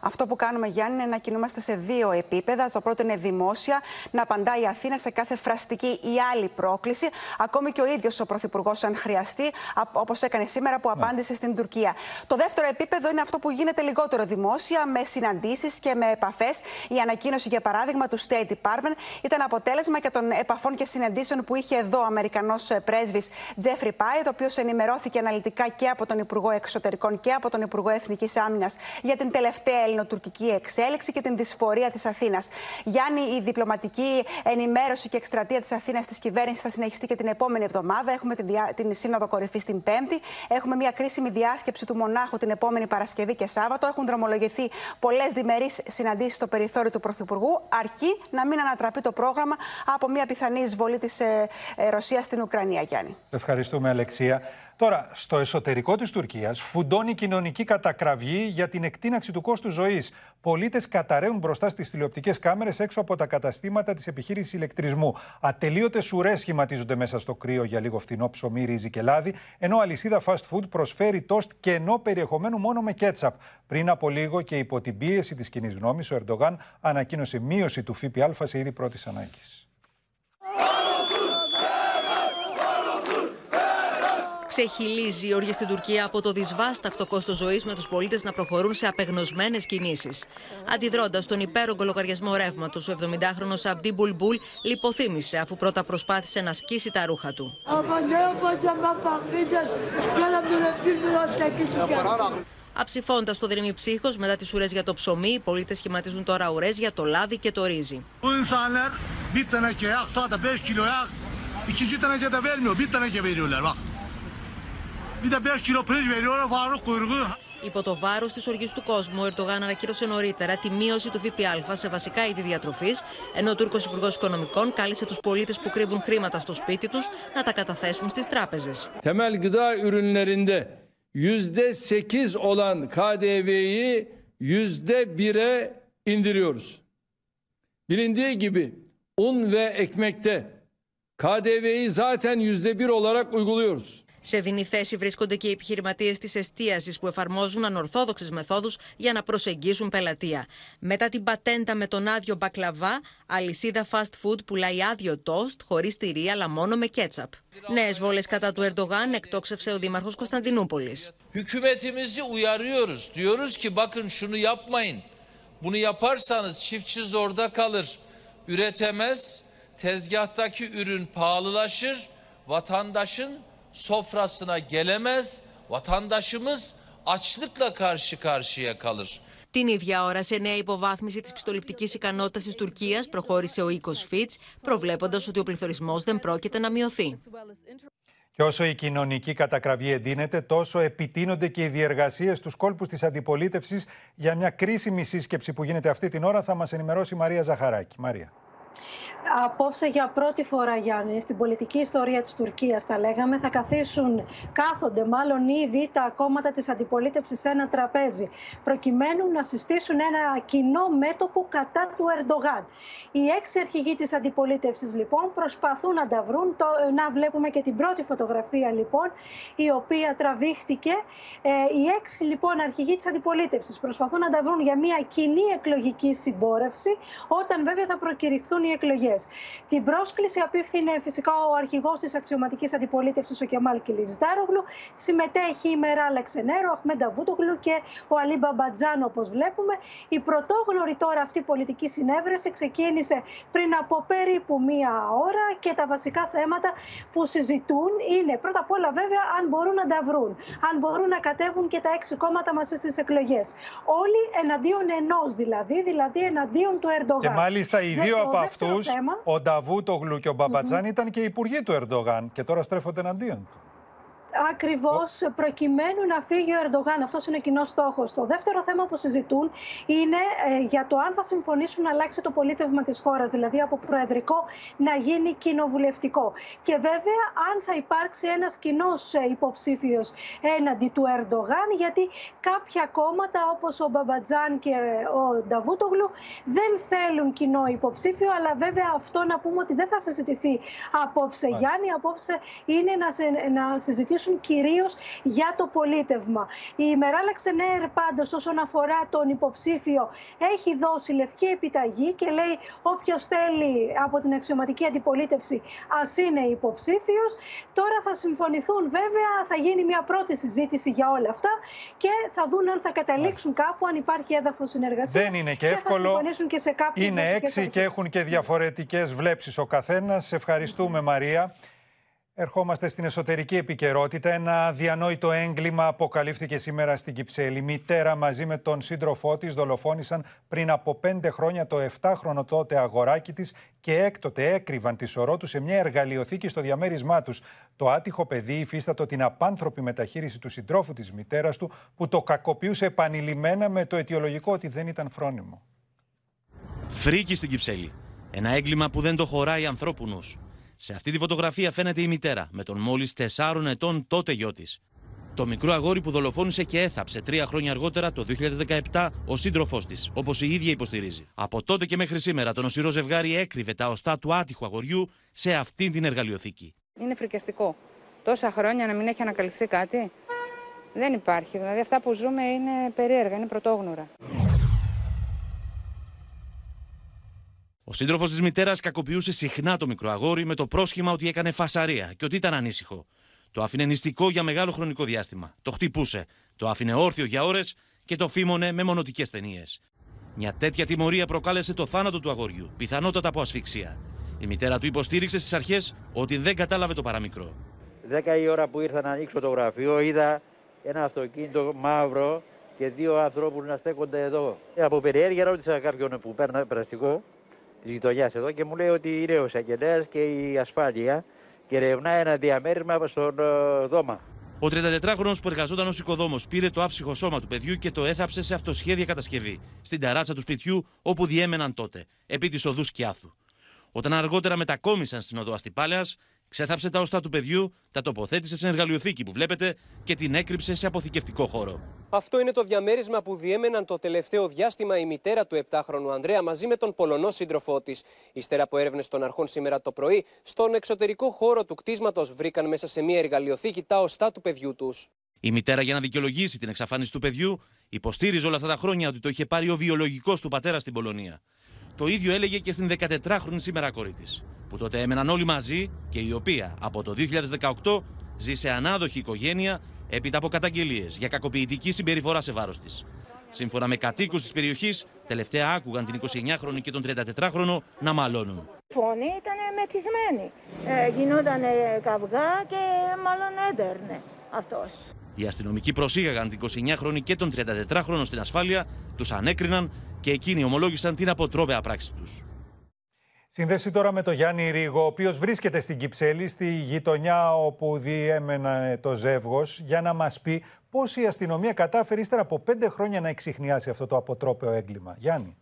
Αυτό που κάνουμε, Γιάννη, είναι να κινούμαστε σε δύο επίπεδα. Το πρώτο είναι δημόσια, να απαντά η Αθήνα σε κάθε φραστική ή άλλη πρόκληση. Ακόμη και ο ίδιος ο Πρωθυπουργός, αν χρειαστεί, όπως έκανε σήμερα που ναι. απάντησε στην Τουρκία. Το δεύτερο επίπεδο είναι αυτό που γίνεται λιγότερο δημόσια, με συναντήσεις και με επαφές. Η ανακοίνωση, για παράδειγμα, του State Department ήταν αποτέλεσμα και των επαφών και συναντήσεων που είχε εδώ ο Αμερικανός πρέσβης Τζέφρι Πάιτ, ο οποίος ενημερώθηκε αναλυτικά και από τον Υπουργό Εξωτερικών και από τον Υπουργό Εθνικής Άμυνας για την τελευταία ελληνοτουρκική εξέλιξη και την δυσφορία της Αθήνας. Γιάννη, η διπλωματική ενημέρωση και εκστρατεία της Αθήνας τη κυβέρνηση θα συνεχιστεί και την επόμενη εβδομάδα. Έχουμε την, διά... την Σύνοδο Κορυφής την Πέμπτη. Έχουμε μια κρίσιμη διάσκεψη του Μονάχου την επόμενη Παρασκευή και Σάββατο. Έχουν δρομολογηθεί πολλές διμερείς συναντήσεις στο περιθώριο του Πρωθυπουργού, αρκεί να μην ανατραπεί το πρόγραμμα από μια πιθανή εισβολή της ε, ε, Ρωσίας στην Ουκρανία, Γιάννη. Ευχαριστούμε, Αλεξία. Τώρα, στο εσωτερικό της Τουρκίας φουντώνει κοινωνική κατακραυγή για την εκτείναξη του κόστους ζωής. Πολίτες καταραίουν μπροστά στις τηλεοπτικές κάμερες έξω από τα καταστήματα της επιχείρησης ηλεκτρισμού. Ατελείωτες ουρές σχηματίζονται μέσα στο κρύο για λίγο φθηνό ψωμί, ρύζι και λάδι, ενώ αλυσίδα fast food προσφέρει τόστ κενό περιεχομένου μόνο με κέτσαπ. Πριν από λίγο και υπό την πίεση της κοινής γνώμης, ο Ερντογάν ανακοίνωσε μείωση του ΦΠΑ σε είδη πρώτης ανάγκης. Ξεχυλίζει η όργια στην Τουρκία από το δυσβάσταχτο κόστος ζωής με τους πολίτες να προχωρούν σε απεγνωσμένες κινήσεις. Αντιδρώντας τον υπέρογκο λογαριασμό ρεύματος, ο 70χρονο Αμπτί Μπουλμπούλ λιποθύμησε αφού πρώτα προσπάθησε να σκίσει τα ρούχα του. Αψηφώντας το δρυμή ψύχος μετά τις ουρές για το ψωμί, οι πολίτες σχηματίζουν τώρα ουρές για το λάδι και το ρύζι. Υπό το βάρος της οργής του κόσμου, ο Ερντογάν ανακοίνωσε νωρίτερα τη μείωση του ΦΠΑ σε βασικά είδη διατροφής, ενώ ο Τούρκος Υπουργός Οικονομικών κάλεσε τους πολίτες που κρύβουν χρήματα στο σπίτι τους να τα καταθέσουν στις τράπεζες. Temel gıda ürünlerinde %8 olan KDV'yi %1'e indiriyoruz. Bilindiği gibi un ve ekmekte KDV'yi zaten %1 olarak uyguluyoruz. Σε δινή θέση βρίσκονται και οι επιχειρηματίες της εστίασης που εφαρμόζουν ανορθόδοξες μεθόδους για να προσεγγίσουν πελατεία. Μετά την πατέντα με τον άδειο μπακλαβά, αλυσίδα fast food πουλάει άδειο τόστ χωρίς τυρί αλλά μόνο με κέτσαπ. Νέες βόλες κατά του Ερντογάν εκτόξευσε ο Δήμαρχος Κωνσταντινούπολης. Hükümetimizi uyarıyoruz. Diyoruz ki bakın şunu yapmayın. Bunu yaparsanız çiftçi zorda kalır. Üretemez. Tezgahtaki ürün pahalılaşır. Vatandaşın sofrasına gelemez, vatandaşımız açlıkla karşı karşıya kalır. Την ίδια ώρα, σε νέα υποβάθμιση της πιστοληπτικής ικανότητας της Τουρκίας, προχώρησε ο οίκος Φίτς, προβλέποντας ότι ο πληθωρισμός δεν πρόκειται να μειωθεί. Και όσο η κοινωνική κατακραυγή εντείνεται, τόσο επιτείνονται και οι διεργασίες στους κόλπους της αντιπολίτευσης για μια κρίσιμη σύσκεψη που γίνεται αυτή την ώρα. Θα μας ενημερώσει η Μαρία Ζαχαράκη. Μαρία. Απόψε για πρώτη φορά, Γιάννη, στην πολιτική ιστορία της Τουρκίας, θα λέγαμε, θα καθίσουν, κάθονται μάλλον ήδη τα κόμματα της αντιπολίτευσης σε ένα τραπέζι, προκειμένου να συστήσουν ένα κοινό μέτωπο κατά του Ερντογάν. Οι έξι αρχηγοί της αντιπολίτευσης, λοιπόν, προσπαθούν να τα βρουν. Το, να βλέπουμε και την πρώτη φωτογραφία, λοιπόν, η οποία τραβήχτηκε. Ε, οι έξι, λοιπόν, αρχηγοί της αντιπολίτευσης προσπαθούν να τα βρουν για μια κοινή εκλογική συμπόρευση, όταν βέβαια θα προκηρυχθούν οι εκλογές. Την πρόσκληση απίφθινε φυσικά ο αρχηγός της αξιωματικής αντιπολίτευσης, ο Κεμάλ Κιλιζδάρογλου. Συμμετέχει η Μεράλα Ξενέρο, ο Αχμέντα Βούτογλου και ο Αλή Μπαμπατζάν, όπως βλέπουμε. Η πρωτόγνωρη τώρα αυτή πολιτική συνέβρεση ξεκίνησε πριν από περίπου μία ώρα και τα βασικά θέματα που συζητούν είναι πρώτα απ' όλα βέβαια αν μπορούν να τα βρουν, αν μπορούν να κατέβουν και τα έξι κόμματα μαζί στις εκλογές. Όλοι εναντίον ενός δηλαδή, δηλαδή εναντίον του Ερντογάν. Και μάλιστα οι δύο από αυτούς ο Νταβούτογλου και ο Μπαμπατζάν ήταν και υπουργοί του Ερντογάν και τώρα στρέφονται εναντίον του. Ακριβώς προκειμένου να φύγει ο Ερντογάν. Αυτός είναι ο κοινός στόχος. Το δεύτερο θέμα που συζητούν είναι ε, για το αν θα συμφωνήσουν να αλλάξει το πολίτευμα της χώρας, δηλαδή από προεδρικό να γίνει κοινοβουλευτικό. Και βέβαια, αν θα υπάρξει ένας κοινός ε, υποψήφιος έναντι του Ερντογάν, γιατί κάποια κόμματα όπως ο Μπαμπατζάν και ο Νταβούτογλου δεν θέλουν κοινό υποψήφιο, αλλά βέβαια αυτό να πούμε ότι δεν θα συζητηθεί απόψε, Γιάννη. Απόψε είναι να, να συζητήσουμε μιλήσουν κυρίως για το πολίτευμα. Η Μεράλα Ξενέρ, πάντως, όσον αφορά τον υποψήφιο, έχει δώσει λευκή επιταγή και λέει όποιος θέλει από την αξιωματική αντιπολίτευση ας είναι υποψήφιος. Τώρα θα συμφωνηθούν βέβαια, θα γίνει μια πρώτη συζήτηση για όλα αυτά και θα δουν αν θα καταλήξουν κάπου, αν υπάρχει έδαφος συνεργασίας. Δεν είναι και εύκολο. Και σε είναι έξι και έχουν και διαφορετικές βλέψεις ο καθένας. Ευχαριστούμε, Μαρία. Ερχόμαστε στην εσωτερική επικαιρότητα. Ένα διανόητο έγκλημα αποκαλύφθηκε σήμερα στην Κυψέλη. Μητέρα μαζί με τον σύντροφό της δολοφόνησαν πριν από πέντε χρόνια το 7χρονο τότε αγοράκι της και έκτοτε έκρυβαν τη σωρό του σε μια εργαλειοθήκη στο διαμέρισμά τους. Το άτυχο παιδί υφίστατο την απάνθρωπη μεταχείριση του συντρόφου της μητέρας του, που το κακοποιούσε επανειλημμένα με το αιτιολογικό ότι δεν ήταν φρόνιμο. Φρίκη στην Κυψέλη. Ένα έγκλημα που δεν το χωράει ανθρώπου σε αυτή τη φωτογραφία φαίνεται η μητέρα με τον μόλις 4 ετών τότε γιο της. Το μικρό αγόρι που δολοφόνησε και έθαψε τρία χρόνια αργότερα, το 2017, ο σύντροφός της, όπως η ίδια υποστηρίζει. Από τότε και μέχρι σήμερα, το νοσηρό ζευγάρι έκρυβε τα οστά του άτυχου αγοριού σε αυτή την εργαλειοθήκη. Είναι φρικιαστικό. Τόσα χρόνια να μην έχει ανακαλυφθεί κάτι. Δεν υπάρχει. Δηλαδή, αυτά που ζούμε είναι περίεργα, είναι πρωτόγνωρα. Ο σύντροφος της μητέρας κακοποιούσε συχνά το μικρό αγόρι με το πρόσχημα ότι έκανε φασαρία και ότι ήταν ανήσυχο. Το άφηνε νηστικό για μεγάλο χρονικό διάστημα. Το χτυπούσε, το άφηνε όρθιο για ώρες και το φήμωνε με μονοτικές ταινίες. Μια τέτοια τιμωρία προκάλεσε το θάνατο του αγοριού, πιθανότατα από ασφυξία. Η μητέρα του υποστήριξε στις αρχές ότι δεν κατάλαβε το παραμικρό. Δέκα η ώρα που ήρθα να ανοίξω το γραφείο, είδα ένα αυτοκίνητο μαύρο και δύο ανθρώπους να στέκονται εδώ. Από περιέργεια ρώτησα κάποιον που παίρνει περαστικό τη γειτονιάς εδώ και μου λέει ότι είναι ο εισαγγελέας και η ασφάλεια και ερευνά ένα διαμέρισμα στον ε, δώμα. Ο 34χρονο που εργαζόταν ως οικοδόμος πήρε το άψυχο σώμα του παιδιού και το έθαψε σε αυτοσχέδια κατασκευή, στην ταράτσα του σπιτιού όπου διέμεναν τότε, επί της οδούς Σκιάθου. Όταν αργότερα μετακόμισαν στην οδό Αστυπάλαια, ξέθαψε τα οστά του παιδιού, τα τοποθέτησε σε εργαλειοθήκη που βλέπετε και την έκρυψε σε αποθηκευτικό χώρο. Αυτό είναι το διαμέρισμα που διέμεναν το τελευταίο διάστημα η μητέρα του 7χρονου Ανδρέα μαζί με τον Πολωνό σύντροφό της. Ύστερα από έρευνε των αρχών σήμερα το πρωί, στον εξωτερικό χώρο του κτίσματος βρήκαν μέσα σε μια εργαλειοθήκη τα οστά του παιδιού τους. Η μητέρα, για να δικαιολογήσει την εξαφάνιση του παιδιού, υποστήριζε όλα αυτά τα χρόνια ότι το είχε πάρει ο βιολογικός του πατέρας στην Πολωνία. Το ίδιο έλεγε και στην 14χρονη σήμερα κόρη της, που τότε έμεναν όλοι μαζί και η οποία από το 2018 ζει σε ανάδοχη οικογένεια έπειτα από καταγγελίες για κακοποιητική συμπεριφορά σε βάρος της. Σύμφωνα με κατοίκους της περιοχής, τελευταία άκουγαν την 29χρονη και τον 34χρονο να μαλώνουν. Η φωνή ήταν μεθυσμένη. Ε, γινόταν καυγά και μάλλον έντερνε αυτός. Οι αστυνομικοί προσήγαγαν την 29χρονη και τον 34χρονο στην ασφάλεια, τους ανέκριναν και εκείνοι ομολόγησαν την αποτρόπαια πράξη τους. Σύνδεση τώρα με τον Γιάννη Ρίγο, ο οποίος βρίσκεται στην Κυψέλη, στη γειτονιά όπου διέμενε το ζεύγος, για να μας πει πώς η αστυνομία κατάφερε ύστερα από πέντε χρόνια να εξηχνιάσει αυτό το αποτρόπαιο έγκλημα. Γιάννη.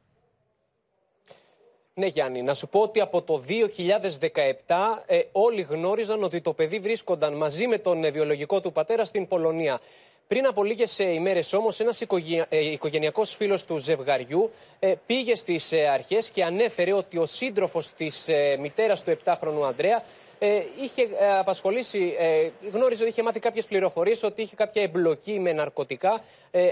Ναι, Γιάννη, να σου πω ότι από το 2017 ε, όλοι γνώριζαν ότι το παιδί βρίσκονταν μαζί με τον ε, βιολογικό του πατέρα στην Πολωνία. Πριν από λίγες ημέρες όμως, ένας ε, οικογενειακός φίλος του ζευγαριού ε, πήγε στις ε, αρχές και ανέφερε ότι ο σύντροφος της μητέρας του 7χρονου Ανδρέα είχε απασχολήσει, γνώριζε ότι είχε μάθει κάποιες πληροφορίες ότι είχε κάποια εμπλοκή με ναρκωτικά,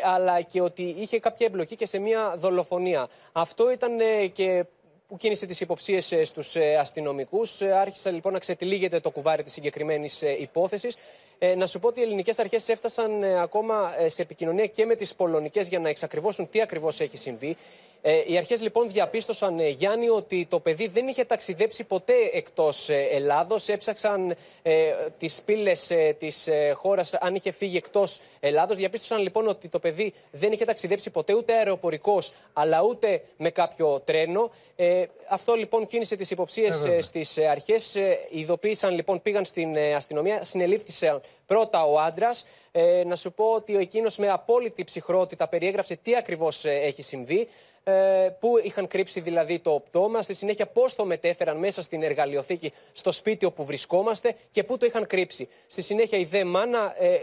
αλλά και ότι είχε κάποια εμπλοκή και σε μια δολοφονία. Αυτό ήταν και που κίνησε τις υποψίες στους αστυνομικούς. Άρχισε λοιπόν να ξετυλίγεται το κουβάρι της συγκεκριμένης υπόθεσης. Ε, να σου πω ότι οι ελληνικές αρχές έφτασαν ε, ακόμα ε, σε επικοινωνία και με τις πολωνικές για να εξακριβώσουν τι ακριβώς έχει συμβεί. Ε, οι αρχές λοιπόν διαπίστωσαν, ε, Γιάννη, ότι το παιδί δεν είχε ταξιδέψει ποτέ εκτός ε, Ελλάδος. Έψαξαν ε, τις πύλες ε, της χώρας αν είχε φύγει εκτός Ελλάδος. Διαπίστωσαν λοιπόν ότι το παιδί δεν είχε ταξιδέψει ποτέ ούτε αεροπορικός, αλλά ούτε με κάποιο τρένο. Ε, αυτό λοιπόν κίνησε τις υποψίες ε, στις αρχές. Ειδοποίησαν λοιπόν, πήγαν στην αστυνομία, συνελήφθησαν πρώτα ο άντρας. Ε, να σου πω ότι εκείνος με απόλυτη ψυχρότητα περιέγραψε τι ακριβώς έχει συμβεί. Ε, πού είχαν κρύψει δηλαδή το πτώμα, στη συνέχεια πώς το μετέφεραν μέσα στην εργαλειοθήκη στο σπίτι όπου βρισκόμαστε και πού το είχαν κρύψει. Στη συνέχεια η δε μάνα, ε,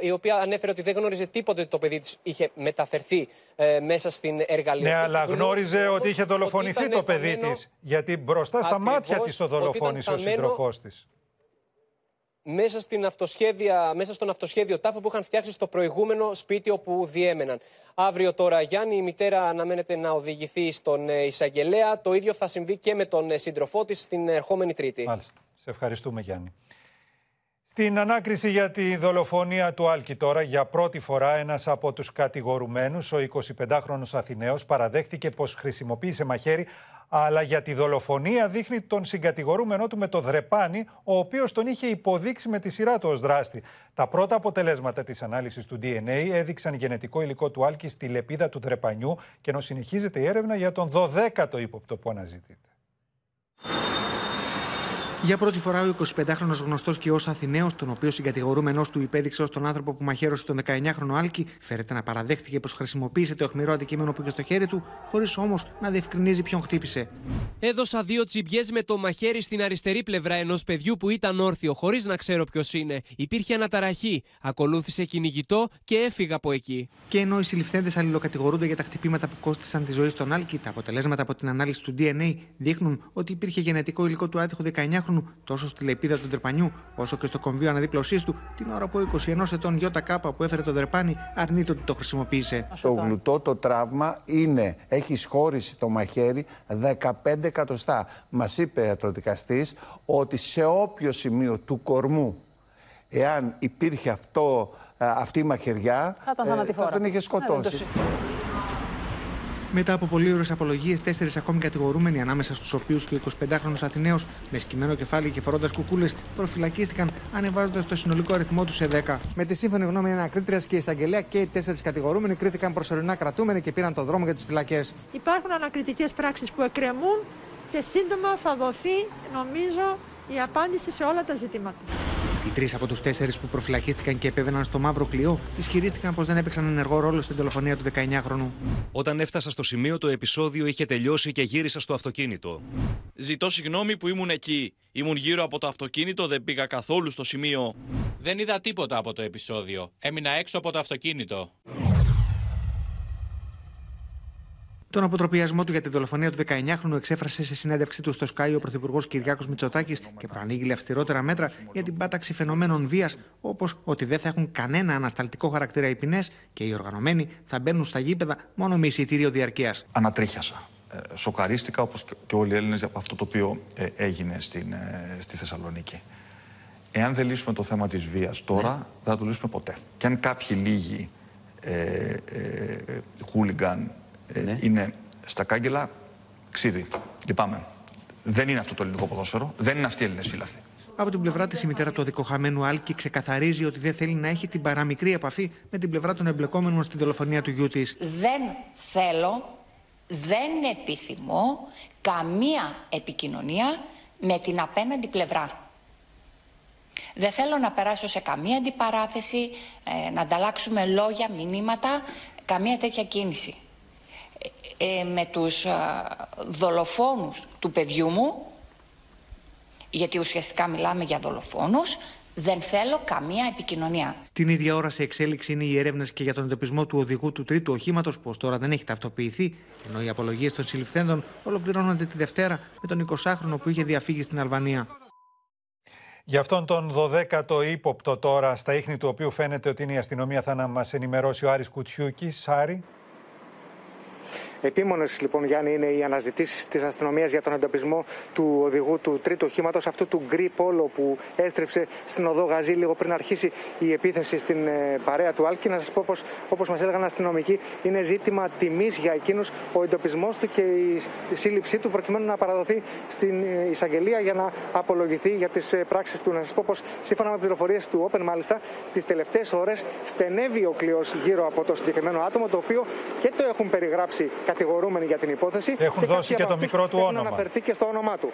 η, οποία ανέφερε ότι δεν γνώριζε τίποτε ότι το παιδί της είχε μεταφερθεί ε, μέσα στην εργαλειοθήκη. Ναι, αλλά γνώριζε ότι είχε δολοφονηθεί το παιδί της. Γιατί μπροστά στα μάτια της το δολοφόνησε ο σύντροφός της μέσα, στην αυτοσχέδια, μέσα στον αυτοσχέδιο τάφο που είχαν φτιάξει στο προηγούμενο σπίτι όπου διέμεναν. Αύριο τώρα, Γιάννη, η μητέρα αναμένεται να οδηγηθεί στον ε, εισαγγελέα. Το ίδιο θα συμβεί και με τον ε, σύντροφό της την ερχόμενη Τρίτη. Μάλιστα. Σε ευχαριστούμε, Γιάννη. Στην ανάκριση για τη δολοφονία του Άλκη τώρα, για πρώτη φορά ένας από τους κατηγορουμένους, ο 25χρονος Αθηναίος, παραδέχτηκε πως χρησιμοποίησε μαχαίρι αλλά για τη δολοφονία δείχνει τον συγκατηγορούμενό του με το δρεπάνι, ο οποίος τον είχε υποδείξει με τη σειρά του ως δράστη. Τα πρώτα αποτελέσματα της ανάλυσης του DNA έδειξαν γενετικό υλικό του Άλκης στη λεπίδα του δρεπανιού και ενώ συνεχίζεται η έρευνα για τον 12ο ύποπτο που αναζητείται. Για πρώτη φορά, ο 25χρονο γνωστός και ως Αθηναίος, τον οποίο συγκατηγορούμενος του υπέδειξε ως τον άνθρωπο που μαχαίρωσε τον 19χρονο Άλκη, φέρεται να παραδέχτηκε πως χρησιμοποίησε το αιχμηρό αντικείμενο που είχε στο χέρι του, χωρίς όμως να διευκρινίζει ποιον χτύπησε. Έδωσα δύο τσιμπιές με το μαχαίρι στην αριστερή πλευρά ενός παιδιού που ήταν όρθιο, χωρίς να ξέρω ποιος είναι. Υπήρχε αναταραχή. Ακολούθησε κυνηγητό και έφυγα από εκεί. Και ενώ οι συλληφθέντες αλληλοκατηγορούνται για τα χτυπήματα που κόστησαν τη ζωή στον Άλκη, τα αποτελέσματα από την ανάλυση του DNA δείχνουν ότι υπήρχε γενετικό υλικό του άτυχου 19χρονου τόσο στη λεπίδα του Δρεπανιού όσο και στο κομβίο αναδίπλωσής του την ώρα που ο 21 ετών ΙΚ που έφερε το Δρεπάνι αρνείται ότι το χρησιμοποίησε. Το γλουτό το τραύμα είναι, έχει σχόρηση το μαχαίρι 15 εκατοστά. Μας είπε ο ιατροδικαστής ότι σε όποιο σημείο του κορμού εάν υπήρχε αυτό, αυτή η μαχαιριά, θα, ε, θα τον είχε σκοτώσει. Μετά από πολύ ώρε απολογίες, τέσσερις ακόμη κατηγορούμενοι, ανάμεσα στους οποίους και ο 25χρονο Αθηναίος, με σκυμμένο κεφάλι και φορώντας κουκούλες, προφυλακίστηκαν, ανεβάζοντας το συνολικό αριθμό τους σε 10. Με τη σύμφωνη γνώμη ανακρίτρια και εισαγγελέα και οι τέσσερις κατηγορούμενοι κρίθηκαν προσωρινά κρατούμενοι και πήραν το δρόμο για τις φυλακές. Υπάρχουν ανακριτικές πράξεις που εκκρεμούν και σύντομα θα δοθεί, νομίζω, η απάντηση σε όλα τα ζητήματα. Οι τρεις από τους τέσσερις που προφυλακίστηκαν και επέβαιναν στο μαύρο κλειό ισχυρίστηκαν πως δεν έπαιξαν ενεργό ρόλο στην δολοφονία του 19χρονου. Όταν έφτασα στο σημείο, το επεισόδιο είχε τελειώσει και γύρισα στο αυτοκίνητο. Ζητώ συγγνώμη που ήμουν εκεί. Ήμουν γύρω από το αυτοκίνητο, δεν πήγα καθόλου στο σημείο. Δεν είδα τίποτα από το επεισόδιο. Έμεινα έξω από το αυτοκίνητο. Τον αποτροπιασμό του για τη δολοφονία του 19χρονου εξέφρασε σε συνέντευξή του στο Sky ο Πρωθυπουργός Κυριάκος Μητσοτάκης και προανήγγειλε αυστηρότερα μέτρα για την πάταξη φαινομένων βίας, όπως ότι δεν θα έχουν κανένα ανασταλτικό χαρακτήρα οι ποινές και οι οργανωμένοι θα μπαίνουν στα γήπεδα μόνο με εισιτήριο διαρκείας. Ανατρίχιασα. Ε, σοκαρίστηκα όπως και όλοι οι Έλληνες από αυτό το οποίο ε, έγινε στην, ε, στη Θεσσαλονίκη. Εάν δεν λύσουμε το θέμα της βίας τώρα, ναι. δεν θα το λύσουμε ποτέ. Και αν κάποιοι λίγοι ε, ε, χούλιγκαν ε, ναι. είναι στα κάγκελα ξύδι. Λυπάμαι. Δεν είναι αυτό το ελληνικό ποδόσφαιρο, δεν είναι αυτοί οι Έλληνες φύλαθοι. Από την πλευρά της, η μητέρα του αδικοχαμένου Άλκη ξεκαθαρίζει ότι δεν θέλει να έχει την παραμικρή επαφή με την πλευρά των εμπλεκόμενων στη δολοφονία του γιού της. Δεν θέλω, δεν επιθυμώ καμία επικοινωνία με την απέναντι πλευρά. Δεν θέλω να περάσω σε καμία αντιπαράθεση, ε, να ανταλλάξουμε λόγια, μηνύματα, καμία τέτοια κίνηση. Ε, με τους δολοφόνους του παιδιού μου, γιατί ουσιαστικά μιλάμε για δολοφόνους, δεν θέλω καμία επικοινωνία. Την ίδια ώρα σε εξέλιξη είναι οι έρευνες και για τον εντοπισμό του οδηγού του τρίτου οχήματος, που ως τώρα δεν έχει ταυτοποιηθεί, ενώ οι απολογίες των συλληφθέντων ολοκληρώνονται τη Δευτέρα με τον 20χρονο που είχε διαφύγει στην Αλβανία. Για αυτόν τον 12ο ύποπτο τώρα, στα ίχνη του οποίου φαίνεται ότι είναι η αστυνομία, θα να μας ενημερώσει ο Άρης Κουτσιούκης. Άρη. Επίμονες λοιπόν, Γιάννη, είναι οι αναζητήσεις της αστυνομίας για τον εντοπισμό του οδηγού του τρίτου οχήματος, αυτού του γκρι πόλο που έστριψε στην οδό Γαζή λίγο πριν αρχίσει η επίθεση στην ε, παρέα του Άλκη. Να σας πω πως, όπως μας έλεγαν αστυνομικοί, είναι ζήτημα τιμής για εκείνους ο εντοπισμός του και η σύλληψή του, προκειμένου να παραδοθεί στην ε, εισαγγελία για να απολογηθεί για τις ε, πράξεις του. Να σας πω πως, σύμφωνα με πληροφορίες του Open, μάλιστα, τις τελευταίες ώρες στενεύει ο κλειός γύρω από το συγκεκριμένο άτομο, το οποίο και το έχουν περιγράψει κατηγορούμενοι για την υπόθεση. Έχουν και δώσει και το μικρό του όνομα. Να αναφερθεί και στο όνομά του.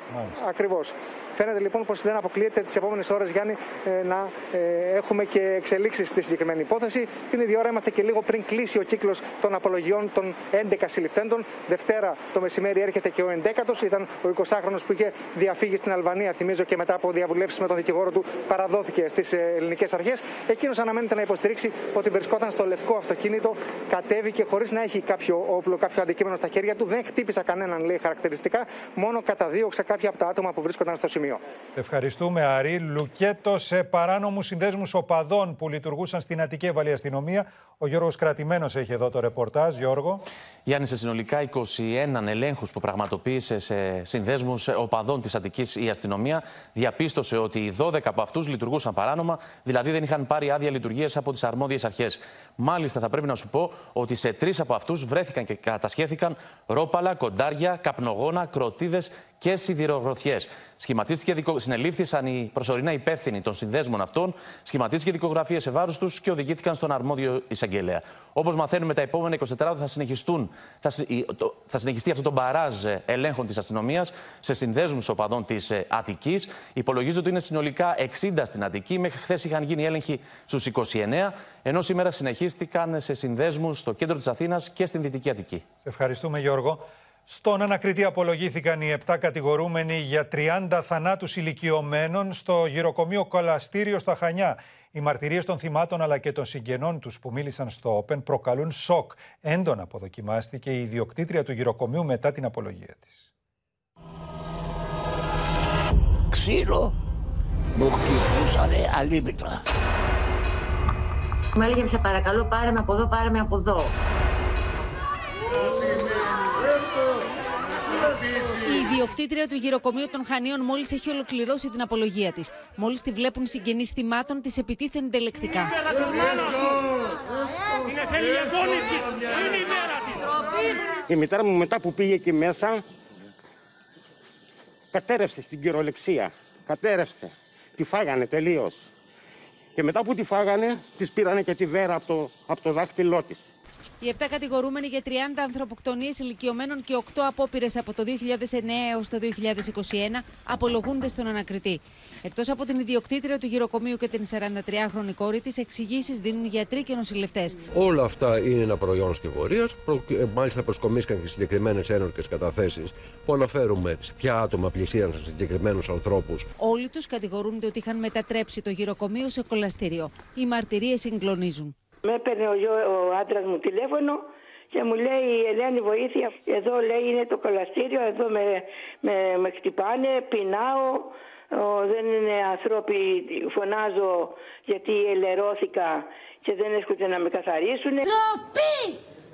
Ακριβώς. Φαίνεται λοιπόν πως δεν αποκλείεται τις επόμενες ώρες, Γιάννη, ε, να ε, έχουμε και εξελίξεις στη συγκεκριμένη υπόθεση. Την ίδια ώρα είμαστε και λίγο πριν κλείσει ο κύκλος των απολογιών των 11 συλληφθέντων. Δευτέρα το μεσημέρι έρχεται και ο 11ο. Ήταν ο 20χρονο που είχε διαφύγει στην Αλβανία, θυμίζω, και μετά από διαβουλεύσεις με τον δικηγόρο του παραδόθηκε στις ε, ελληνικές αρχές. Εκείνος αναμένεται να υποστηρίξει ότι βρισκόταν στο λευκό αυτοκίνητο, κατέβηκε χωρίς να έχει κάποιο όπλο, κάποιο αντικείμενο στα χέρια του. Δεν χτύπησα κανέναν, λέει χαρακτηριστικά. Μόνο καταδίωξα κάποια από τα άτομα που βρίσκονταν στο σημείο. Ευχαριστούμε, Αρή. Λουκέτο σε παράνομου συνδέσμου οπαδών που λειτουργούσαν στην Αττική Εβαλή Αστυνομία. Ο Γιώργος Κρατημένος έχει εδώ το ρεπορτάζ. Γιώργο. Γιάννη, σε συνολικά 21 ελέγχους που πραγματοποίησε σε συνδέσμους οπαδών της Αττικής η αστυνομία, διαπίστωσε ότι οι 12 από αυτούς λειτουργούσαν παράνομα, δηλαδή δεν είχαν πάρει άδεια λειτουργίας από τις αρμόδιες αρχές. Μάλιστα, θα πρέπει να σου πω ότι σε τρεις από αυτούς βρέθηκαν και κατά κατασχέθηκαν ρόπαλα, κοντάρια, καπνογόνα, κροτίδες και σιδηρογροθιές. Σχηματίστηκε, συνελήφθησαν οι προσωρινά υπεύθυνοι των συνδέσμων αυτών, σχηματίστηκε δικογραφία σε βάρος τους και οδηγήθηκαν στον αρμόδιο εισαγγελέα. Όπως μαθαίνουμε, τα επόμενα 24 ώρα θα, συνεχιστούν, θα, θα συνεχιστεί αυτό το μπαράζ ελέγχων της αστυνομίας σε συνδέσμους οπαδών της ε, Αττικής. Υπολογίζεται ότι είναι συνολικά 60 στην Αττική. Μέχρι χθες είχαν γίνει έλεγχοι στους 29, ενώ σήμερα συνεχίστηκαν σε συνδέσμους στο κέντρο της Αθήνας και στην Δυτική Αττική. Ευχαριστούμε, Γιώργο. Στον ανακριτή απολογήθηκαν οι 7 κατηγορούμενοι για 30 θανάτους ηλικιωμένων στο γυροκομείο Κολαστήριο στα Χανιά. Οι μαρτυρίες των θυμάτων αλλά και των συγγενών τους που μίλησαν στο Όπεν προκαλούν σοκ. Έντονα αποδοκιμάστηκε η ιδιοκτήτρια του γυροκομείου μετά την απολογία της. Ξύλο μου χτυπούσανε αλίμητρα. Μου έλεγε σε παρακαλώ πάρε με από εδώ, πάρε με από εδώ. Ιδιοκτήτρια του γυροκομείου των Χανίων μόλις έχει ολοκληρώσει την απολογία της. Μόλις τη βλέπουν συγγενείς θυμάτων, της επιτίθενται λεκτικά. Η μητέρα μου μετά που πήγε εκεί μέσα, κατέρευσε στην κυριολεξία. Κατέρευσε. Τη φάγανε τελείως. Και μετά που τη φάγανε, της πήρανε και τη βέρα από το, από το δάχτυλό της. Οι 7 κατηγορούμενοι για 30 ανθρωποκτονίες ηλικιωμένων και 8 απόπειρες από το 2009 έως το 2021 απολογούνται στον ανακριτή. Εκτός από την ιδιοκτήτρια του γυροκομείου και την 43χρονη κόρη της, εξηγήσεις δίνουν γιατροί και νοσηλευτές. Όλα αυτά είναι ένα προϊόν σκευωρίας. Ε, μάλιστα, προσκομίστηκαν και συγκεκριμένες ένορκες καταθέσεις που αναφέρουμε σε ποια άτομα πλησίαν σε συγκεκριμένους ανθρώπους. Όλοι τους κατηγορούνται ότι είχαν μετατρέψει το γυροκομείο σε κολαστήριο. Οι μαρτυρίες συγκλονίζουν. Με έπαιρνε ο, ο άντρας μου τηλέφωνο και μου λέει η Ελένη βοήθεια. Εδώ λέει είναι το κολαστήριο, εδώ με, με, με χτυπάνε, πεινάω. δεν είναι ανθρώποι, φωνάζω γιατί ελερώθηκα και δεν έρχονται να με καθαρίσουν. Ντροπή!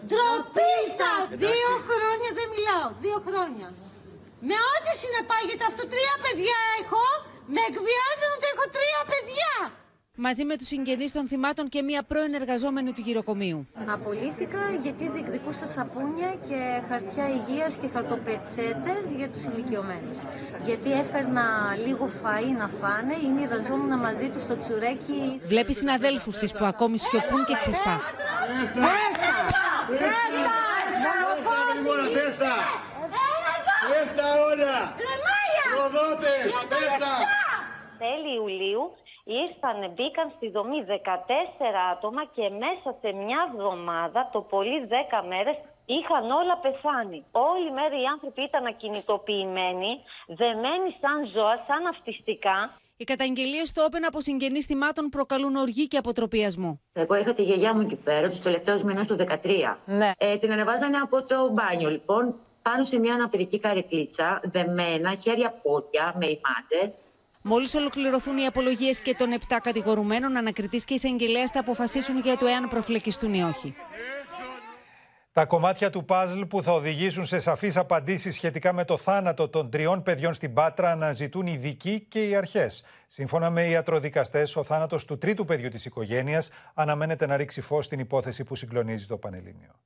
Ντροπή σας! Δύο χρόνια δεν μιλάω. Δύο χρόνια. Με ό,τι συνεπάγεται αυτό, τρία παιδιά έχω. Με εκβιάζουν ότι έχω τρία παιδιά μαζί με τους συγγενείς των θυμάτων και μία πρώην εργαζόμενη του γυροκομείου. Απολύθηκα γιατί διεκδικούσα σαπούνια και χαρτιά υγείας και χαρτοπετσέτες για τους ηλικιωμένους. Γιατί έφερνα λίγο φαΐ να φάνε ή μοιραζόμουν μαζί τους το τσουρέκι. Βλέπεις συναδέλφους της που ακόμη σιωπούν και ξεσπά. Πέφτα όλα! Προδότες! Πέφτα! Τέλη Ιουλίου ήρθαν, μπήκαν στη δομή 14 άτομα και μέσα σε μια εβδομάδα, το πολύ 10 μέρες, είχαν όλα πεθάνει. Όλη μέρα οι άνθρωποι ήταν ακινητοποιημένοι, δεμένοι σαν ζώα, σαν αυτιστικά. Οι καταγγελίες στο Όπεν από συγγενείς θυμάτων προκαλούν οργή και αποτροπιασμό. Εγώ είχα τη γιαγιά μου εκεί πέρα, τους τελευταίους μήνες του 13. Ναι. Ε, την ανεβάζανε από το μπάνιο, λοιπόν, πάνω σε μια αναπηρική καρεκλίτσα, δεμένα, χέρια-πόδια, με ημάντε. Μόλις ολοκληρωθούν οι απολογίες και των 7 κατηγορουμένων, ανακριτής και εισαγγελέας θα αποφασίσουν για το εάν προφλεκιστούν ή όχι. Τα κομμάτια του παζλ που θα οδηγήσουν σε σαφείς απαντήσεις σχετικά με το θάνατο των τριών παιδιών στην Πάτρα αναζητούν οι ειδικοί και οι αρχές. Σύμφωνα με ιατροδικαστές, ο θάνατος του τρίτου παιδιού της οικογένειας αναμένεται να ρίξει φως στην υπόθεση που συγκλονίζει το Πανελλήνιο.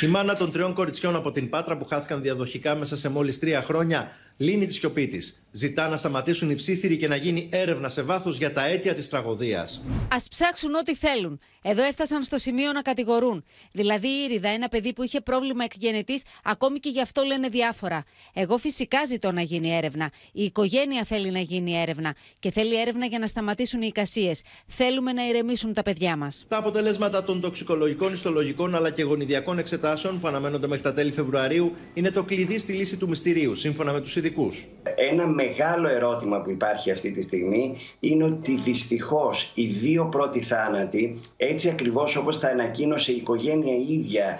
Η μάνα των τριών κοριτσιών από την Πάτρα που χάθηκαν διαδοχικά μέσα σε μόλις τρία χρόνια λύνει τη σιωπή της. Ζητά να σταματήσουν οι ψήθυροι και να γίνει έρευνα σε βάθος για τα αίτια της τραγωδίας. Α ψάξουν ό,τι θέλουν. Εδώ έφτασαν στο σημείο να κατηγορούν. Δηλαδή η Ήριδα, ένα παιδί που είχε πρόβλημα εκγενετής, ακόμη και γι' αυτό λένε διάφορα. Εγώ φυσικά ζητώ να γίνει έρευνα. Η οικογένεια θέλει να γίνει έρευνα. Και θέλει έρευνα για να σταματήσουν οι εικασίες. Θέλουμε να ηρεμήσουν τα παιδιά μας. Τα αποτελέσματα των τοξικολογικών, ιστολογικών αλλά και γονιδιακών εξετάσεων που αναμένονται μέχρι τα τέλη Φεβρουαρίου είναι το κλειδί στη λύση του μυστηρίου, σύμφωνα με τους ένα μεγάλο ερώτημα που υπάρχει αυτή τη στιγμή είναι ότι δυστυχώς οι δύο πρώτοι θάνατοι, έτσι ακριβώς όπως τα ανακοίνωσε η οικογένεια ίδια ε,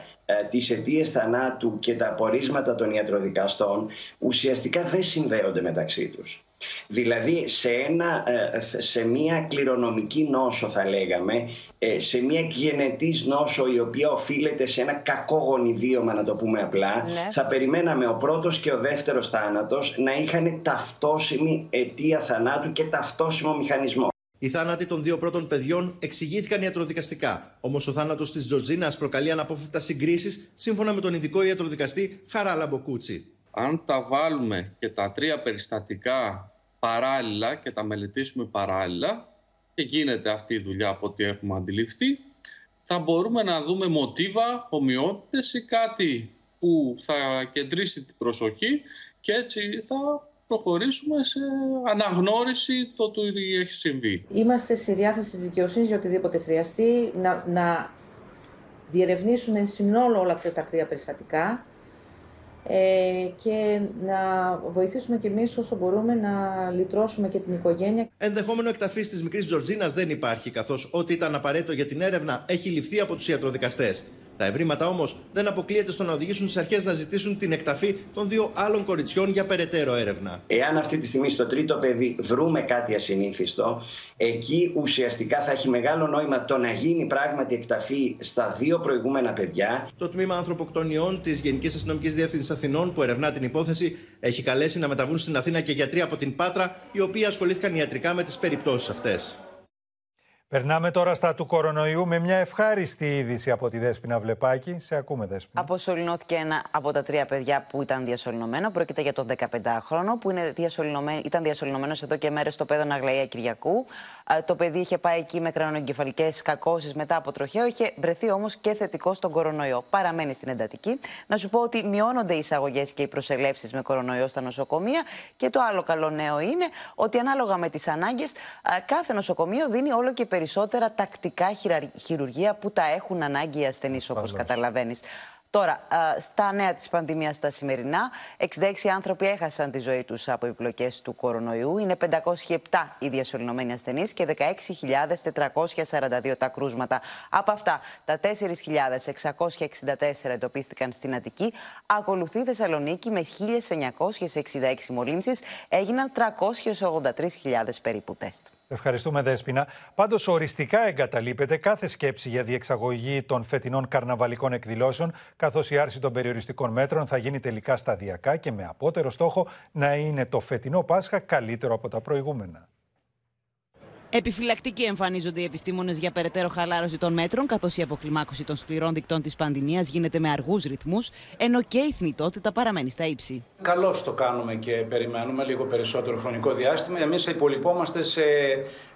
τις αιτίες θανάτου και τα απορίσματα των ιατροδικαστών ουσιαστικά δεν συνδέονται μεταξύ τους. Δηλαδή σε, ένα, ε, σε μια κληρονομική νόσο θα λέγαμε, ε, σε μια γενετής νόσο η οποία οφείλεται σε ένα κακό γονιδίωμα να το πούμε απλά, ναι. θα περιμέναμε ο πρώτος και ο δεύτερος θάνατος να είχαν ταυτόσιμη αιτία θανάτου και ταυτόσιμο μηχανισμό. Η Οι θάνατοι των δύο πρώτων παιδιών εξηγήθηκαν ιατροδικαστικά. Όμως ο θάνατος της Τζορτζίνας προκαλεί αναπόφευκτα συγκρίσεις, σύμφωνα με τον ειδικό ιατροδικαστή Χαράλα Μποκούτσι. Αν τα βάλουμε και τα τρία περιστατικά παράλληλα και τα μελετήσουμε παράλληλα και γίνεται αυτή η δουλειά από ό,τι έχουμε αντιληφθεί, θα μπορούμε να δούμε μοτίβα, ομοιότητες ή κάτι που θα κεντρήσει την προσοχή και έτσι θα προχωρήσουμε σε αναγνώριση το του έχει συμβεί. Είμαστε στη διάθεση της δικαιοσύνης για οτιδήποτε χρειαστεί να, να διερευνήσουν εν συνόλο όλα αυτά τα τρία περιστατικά ε, και να βοηθήσουμε κι εμείς όσο μπορούμε να λυτρώσουμε και την οικογένεια. Ενδεχόμενο εκταφής της μικρής Τζορτζίνας δεν υπάρχει, καθώς ό,τι ήταν απαραίτητο για την έρευνα έχει ληφθεί από τους ιατροδικαστές. Τα ευρήματα όμως δεν αποκλείεται στο να οδηγήσουν τι αρχές να ζητήσουν την εκταφή των δύο άλλων κοριτσιών για περαιτέρω έρευνα. Εάν αυτή τη στιγμή στο τρίτο παιδί βρούμε κάτι ασυνήθιστο, εκεί ουσιαστικά θα έχει μεγάλο νόημα το να γίνει πράγματι εκταφή στα δύο προηγούμενα παιδιά. Το τμήμα ανθρωποκτονιών της Γενικής Αστυνομικής Διεύθυνσης Αθηνών, που ερευνά την υπόθεση, έχει καλέσει να μεταβούν στην Αθήνα και γιατροί από την Πάτρα, οι οποίοι ασχολήθηκαν ιατρικά με τις περιπτώσεις αυτές. Περνάμε τώρα στα του κορονοϊού με μια ευχάριστη είδηση από τη Δέσποινα Βλεπάκη. Σε ακούμε, Δέσποινα. Αποσωληνώθηκε ένα από τα τρία παιδιά που ήταν διασωληνωμένο. Πρόκειται για τον 15χρονο που είναι διασωληνωμένο, ήταν διασωληνωμένος εδώ και μέρες στο παιδό Ναγλαία Κυριακού. Το παιδί είχε πάει εκεί με κρανογκεφαλικέ κακώσεις μετά από τροχαίο. Είχε βρεθεί όμως και θετικό στον κορονοϊό. Παραμένει στην εντατική. Να σου πω ότι μειώνονται οι εισαγωγές και οι προσελεύσεις με κορονοϊό στα νοσοκομεία. Και το άλλο καλό νέο είναι ότι ανάλογα με τις ανάγκες, κάθε νοσοκομείο δίνει όλο και περισσότερα τακτικά χειρουργία που τα έχουν ανάγκη οι ασθενείς, όπως καταλαβαίνεις. Τώρα, στα νέα της πανδημίας τα σημερινά, 66 άνθρωποι έχασαν τη ζωή τους από επιπλοκές του κορονοϊού. Είναι 507 οι διασωληνωμένοι ασθενείς και 16.442 τα κρούσματα. Από αυτά, τα 4.664 εντοπίστηκαν στην Αττική. Ακολουθεί η Θεσσαλονίκη με 1.966 μολύνσεις. Έγιναν 383.000 περίπου τεστ. Ευχαριστούμε, Δέσποινα. Πάντως, οριστικά εγκαταλείπεται κάθε σκέψη για διεξαγωγή των φετινών καρναβαλικών εκδηλώσεων, καθώς η άρση των περιοριστικών μέτρων θα γίνει τελικά σταδιακά και με απότερο στόχο να είναι το φετινό Πάσχα καλύτερο από τα προηγούμενα. Επιφυλακτικοί εμφανίζονται οι επιστήμονες για περαιτέρω χαλάρωση των μέτρων, καθώς η αποκλιμάκωση των σκληρών δικτών της πανδημίας γίνεται με αργούς ρυθμούς, ενώ και η θνητότητα παραμένει στα ύψη. Καλώς το κάνουμε και περιμένουμε λίγο περισσότερο χρονικό διάστημα. Εμείς υπολοιπόμαστε σε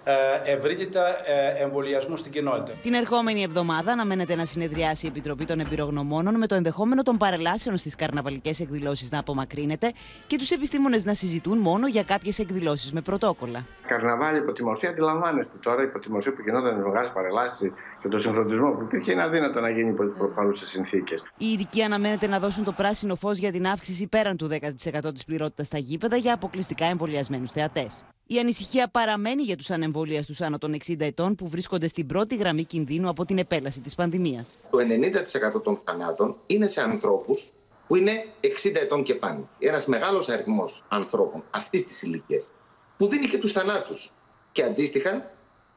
ε, ευρύτητα ε, εμβολιασμού στην κοινότητα. Την ερχόμενη εβδομάδα αναμένεται να συνεδριάσει η Επιτροπή των Εμπειρογνωμόνων με το ενδεχόμενο των παρελάσεων στις καρναβαλικές εκδηλώσεις να απομακρύνεται και τους επιστήμονες να συζητούν μόνο για κάποιες εκδηλώσεις με πρωτόκολλα. Καρναβάλι υπό τη μορφή, αντιλαμβάνεστε τώρα, υπό τη μορφή που γινόταν οι μεγάλε παρελάσει και το συγχρονισμό που υπήρχε, είναι αδύνατο να γίνει υπό τι προπαρούσε συνθήκες. Οι ειδικοί αναμένεται να δώσουν το πράσινο φως για την αύξηση πέραν του 10% της πληρότητας στα γήπεδα για αποκλειστικά εμβολιασμένους θεατές. Η ανησυχία παραμένει για τους ανεμβολίαστου άνω των 60 ετών που βρίσκονται στην πρώτη γραμμή κινδύνου από την επέλαση της πανδημίας. Το 90% των θανάτων είναι σε ανθρώπους που είναι 60 ετών και πάνω. Ένας μεγάλος αριθμός ανθρώπων αυτής της ηλικίας που δίνει και τους θανάτους. Και αντίστοιχα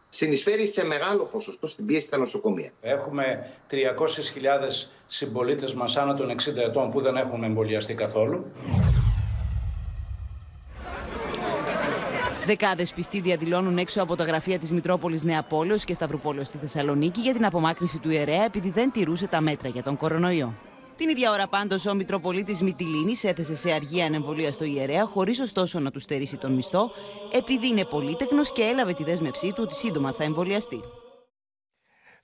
συνεισφέρει σε μεγάλο ποσοστό στην πίεση στα νοσοκομεία. Έχουμε 300.000 συμπολίτες μας άνω των 60 ετών που δεν έχουν εμβολιαστεί καθόλου. Δεκάδες πιστοί διαδηλώνουν έξω από τα γραφεία της Μητρόπολης Νεαπόλεω και Σταυρούπολεω στη Θεσσαλονίκη για την απομάκρυνση του ιερέα επειδή δεν τηρούσε τα μέτρα για τον κορονοϊό. Την ίδια ώρα πάντως ο Μητροπολίτης Μυτιλίνη έθεσε σε αργία ανεμβολία στο ιερέα, χωρίς ωστόσο να του στερήσει τον μισθό, επειδή είναι πολύτεκνο και έλαβε τη δέσμευσή του ότι σύντομα θα εμβολιαστεί.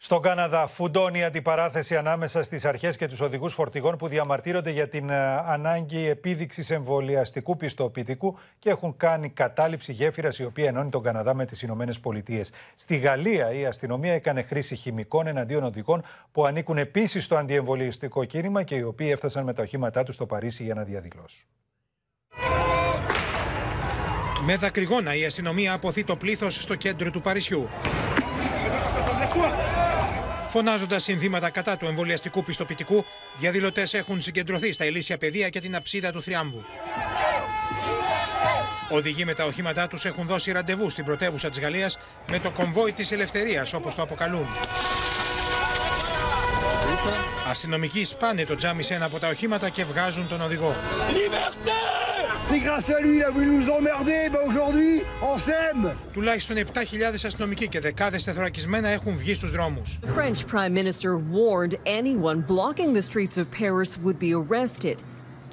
Στον Καναδά, φουντώνει η αντιπαράθεση ανάμεσα στις αρχές και τους οδηγούς φορτηγών που διαμαρτύρονται για την ε, ανάγκη επίδειξης εμβολιαστικού πιστοποιητικού και έχουν κάνει κατάληψη γέφυρας η οποία ενώνει τον Καναδά με τις Ηνωμένες Πολιτείες. Στη Γαλλία, η αστυνομία έκανε χρήση χημικών εναντίον οδηγών που ανήκουν επίσης στο αντιεμβολιαστικό κίνημα και οι οποίοι έφτασαν με τα οχήματά τους στο Παρίσι για να διαδηλώσουν. Με δακρυγόνα η αστυνομία αποθεί το πλήθος στο κέντρο του Παρισιού φωνάζοντας συνθήματα κατά του εμβολιαστικού πιστοποιητικού, διαδηλωτές έχουν συγκεντρωθεί στα ηλίσια πεδία και την αψίδα του Θριάμβου. Οδηγοί με τα οχήματά τους έχουν δώσει ραντεβού στην πρωτεύουσα της Γαλλίας με το κομβόι της ελευθερίας, όπως το αποκαλούν. Αστυνομικοί σπάνε το τζάμι σε ένα από τα οχήματα και βγάζουν τον οδηγό. C'est grâce à lui, il a voulu nous emmerder, bah aujourd'hui, on s'aime. Τουλάχιστον 7.000 αστυνομικοί και δεκάδες τεθωρακισμένα έχουν βγει στους δρόμους. The French Prime Minister warned anyone blocking the streets of Paris would be arrested.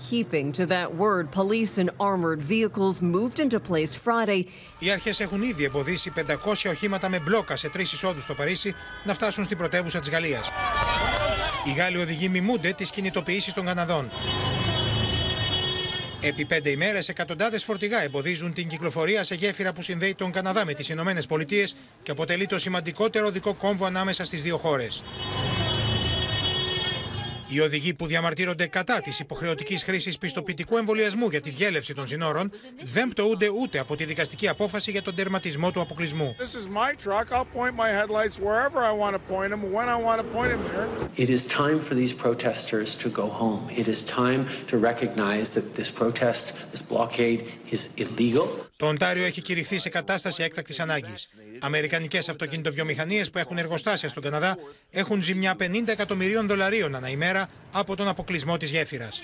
Keeping to that word, police and armored vehicles moved into place Friday. Οι αρχές έχουν ήδη εμποδίσει 500 οχήματα με μπλόκα σε τρεις εισόδους στο Παρίσι να φτάσουν στην πρωτεύουσα της Γαλλίας. Οι Γάλλοι οδηγοί μιμούνται τις κινητοποιήσεις των Καναδών. Επί πέντε ημέρες, εκατοντάδες φορτηγά εμποδίζουν την κυκλοφορία σε γέφυρα που συνδέει τον Καναδά με τις Ηνωμένες Πολιτείες και αποτελεί το σημαντικότερο οδικό κόμβο ανάμεσα στις δύο χώρες. Οι οδηγοί που διαμαρτύρονται κατά της υποχρεωτικής χρήσης πιστοποιητικού εμβολιασμού για τη διέλευση των συνόρων δεν πτωούνται ούτε από τη δικαστική απόφαση για τον τερματισμό του αποκλεισμού. It is time for these protesters to go home. It is time to recognize that this protest, this blockade is illegal. Το Οντάριο έχει κηρυχθεί σε κατάσταση έκτακτης ανάγκης. Αμερικανικές αυτοκινητοβιομηχανίες που έχουν εργοστάσια στον Καναδά έχουν ζημιά 50 εκατομμυρίων δολαρίων ανά ημέρα από τον αποκλεισμό της γέφυρας.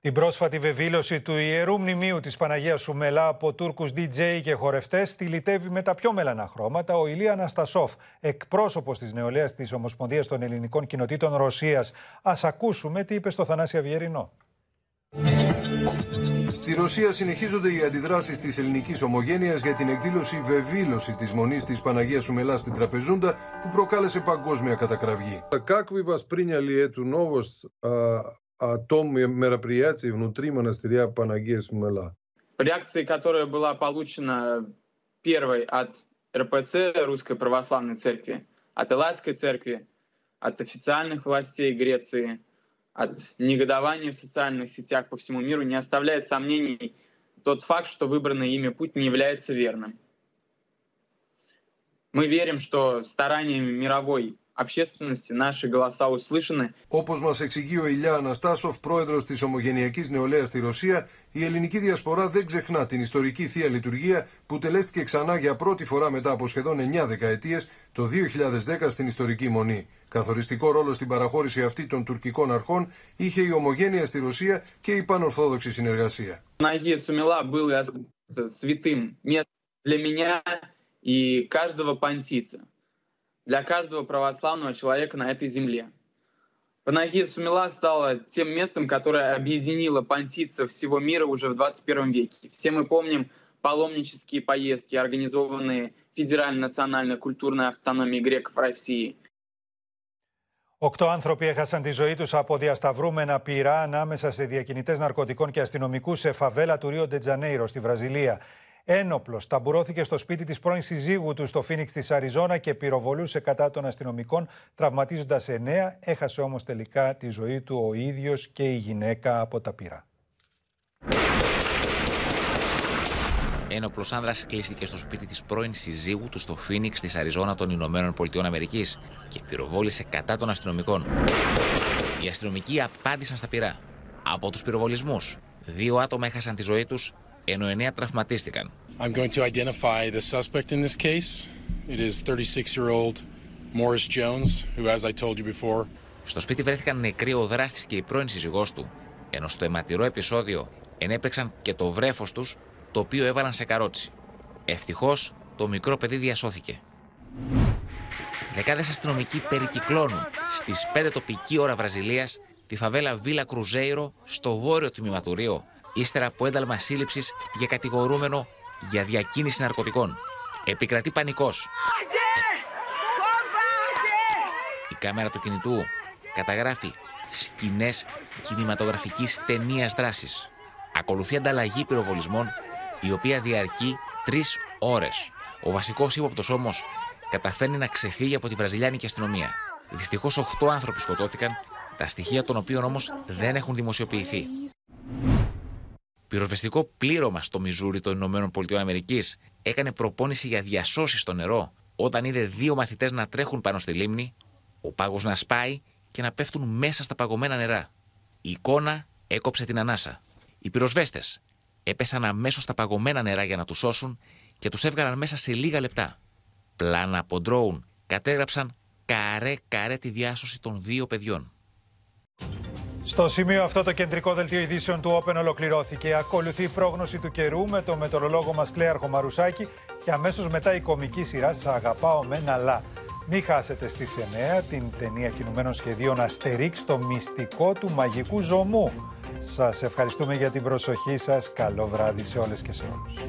Την πρόσφατη βεβήλωση του Ιερού Μνημείου της Παναγίας Σουμελά από Τούρκους DJ και χορευτές στυλιτεύει με τα πιο μελανά χρώματα ο Ηλία Αναστασόφ, εκπρόσωπος της νεολαίας της Ομοσπονδίας των Ελληνικών Κοινοτήτων Ρωσίας. Ας ακούσουμε τι είπε στο Θανάση Αυγερινό. Στη Ρωσία συνεχίζονται οι αντιδράσει τη ελληνική ομογένεια για την εκδήλωση Βεβήλωση τη Μονή τη Παναγία Σουμελά στην Τραπεζούντα που προκάλεσε παγκόσμια κατακραυγή. Как вы восприняли эту новость о том мероприятии внутри монастыря Панагия Сумела? Реакция, которая была получена первой от РПЦ, Русской Православной Церкви, от Элладской Церкви, от официальных властей Греции – от негодования в социальных сетях по всему миру не оставляет сомнений тот факт, что выбранный ими путь не является верным. Мы верим, что стараниями мировой общественности наши голоса услышаны. Όπω μα εξηγεί ο Ηλιά Αναστάσοφ, πρόεδρο τη Ομογενειακή Νεολαία στη Ρωσία, η ελληνική διασπορά δεν ξεχνά την ιστορική θεία λειτουργία που τελέστηκε ξανά για πρώτη φορά μετά από σχεδόν 9 δεκαετίε το 2010 στην ιστορική μονή. Καθοριστικό ρόλο στην παραχώρηση αυτή των τουρκικών αρχών είχε η ομογένεια στη Ρωσία και η πανορθόδοξη συνεργασία. Παναγία Сумела был святым для меня и каждого пантийца. для каждого православного человека на этой земле. Панагия Сумила стала тем местом, которое объединило понтийцев всего мира уже в 21 веке. Все мы помним паломнические поездки, организованные Федеральной национальной культурной автономией греков России. Οκτώ άνθρωποι έχασαν τη ζωή τους από διασταυρούμενα πυρά ανάμεσα σε διακινητές ναρκωτικών και αστυνομικούς σε φαβέλα του Ρίο Ντετζανέιρο στη Βραζιλία. Ένοπλος ταμπουρώθηκε στο σπίτι της πρώην συζύγου του στο Φίνιξ της Αριζόνα και πυροβολούσε κατά των αστυνομικών, τραυματίζοντας εννέα. Έχασε όμως τελικά τη ζωή του ο ίδιος και η γυναίκα από τα πυρά. Ένοπλος άνδρας κλείστηκε στο σπίτι της πρώην συζύγου του στο Φίνιξ της Αριζόνα των Ηνωμένων Πολιτειών Αμερικής και πυροβόλησε κατά των αστυνομικών. Οι αστυνομικοί απάντησαν στα πυρά. Από τους πυροβολισμούς, δύο άτομα έχασαν τη ζωή τους ενώ εννέα τραυματίστηκαν. I'm going to identify the suspect in this case. It is 36-year-old Morris Jones, who, as I told you before... Στο σπίτι βρέθηκαν νεκροί ο δράστης και η πρώην σύζυγός του, ενώ στο αιματηρό επεισόδιο ενέπαιξαν και το βρέφος τους, το οποίο έβαλαν σε καρότσι. Ευτυχώς, το μικρό παιδί διασώθηκε. Δεκάδες αστυνομικοί περικυκλώνουν στις 5 τοπική ώρα Βραζιλίας τη φαβέλα Βίλα Κρουζέιρο στο βόρειο τμήμα του Ρίο, ύστερα από ένταλμα σύλληψης για κατηγορούμενο για διακίνηση ναρκωτικών. Επικρατεί πανικός. Η κάμερα του κινητού καταγράφει σκηνές κινηματογραφικής ταινίας δράσης. Ακολουθεί ανταλλαγή πυροβολισμών, η οποία διαρκεί τρεις ώρες. Ο βασικός ύποπτος όμως καταφέρνει να ξεφύγει από τη βραζιλιάνικη αστυνομία. Δυστυχώς, 8 άνθρωποι σκοτώθηκαν, τα στοιχεία των οποίων όμως δεν έχουν δημοσιοποιηθεί. Πυροσβεστικό πλήρωμα στο Μιζούρι των Ηνωμένων Πολιτειών Αμερικής έκανε προπόνηση για διασώσεις στο νερό όταν είδε δύο μαθητές να τρέχουν πάνω στη λίμνη, ο πάγος να σπάει και να πέφτουν μέσα στα παγωμένα νερά. Η εικόνα έκοψε την ανάσα. Οι πυροσβέστες έπεσαν αμέσως στα παγωμένα νερά για να τους σώσουν και τους έβγαλαν μέσα σε λίγα λεπτά. Πλάνα από ντρόουν κατέγραψαν καρέ-καρέ τη διάσωση των δύο παιδιών. Στο σημείο αυτό το κεντρικό δελτίο ειδήσεων του Open ολοκληρώθηκε. Ακολουθεί η πρόγνωση του καιρού με το μετεωρολόγο μας Κλέαρχο Μαρουσάκη και αμέσως μετά η κομική σειρά «Σα αγαπάω μεν αλλά». Μην χάσετε στις 9 την ταινία κινουμένων σχεδίων Αστερίξ το μυστικό του μαγικού ζωμού. Σας ευχαριστούμε για την προσοχή σας. Καλό βράδυ σε όλες και σε όλους.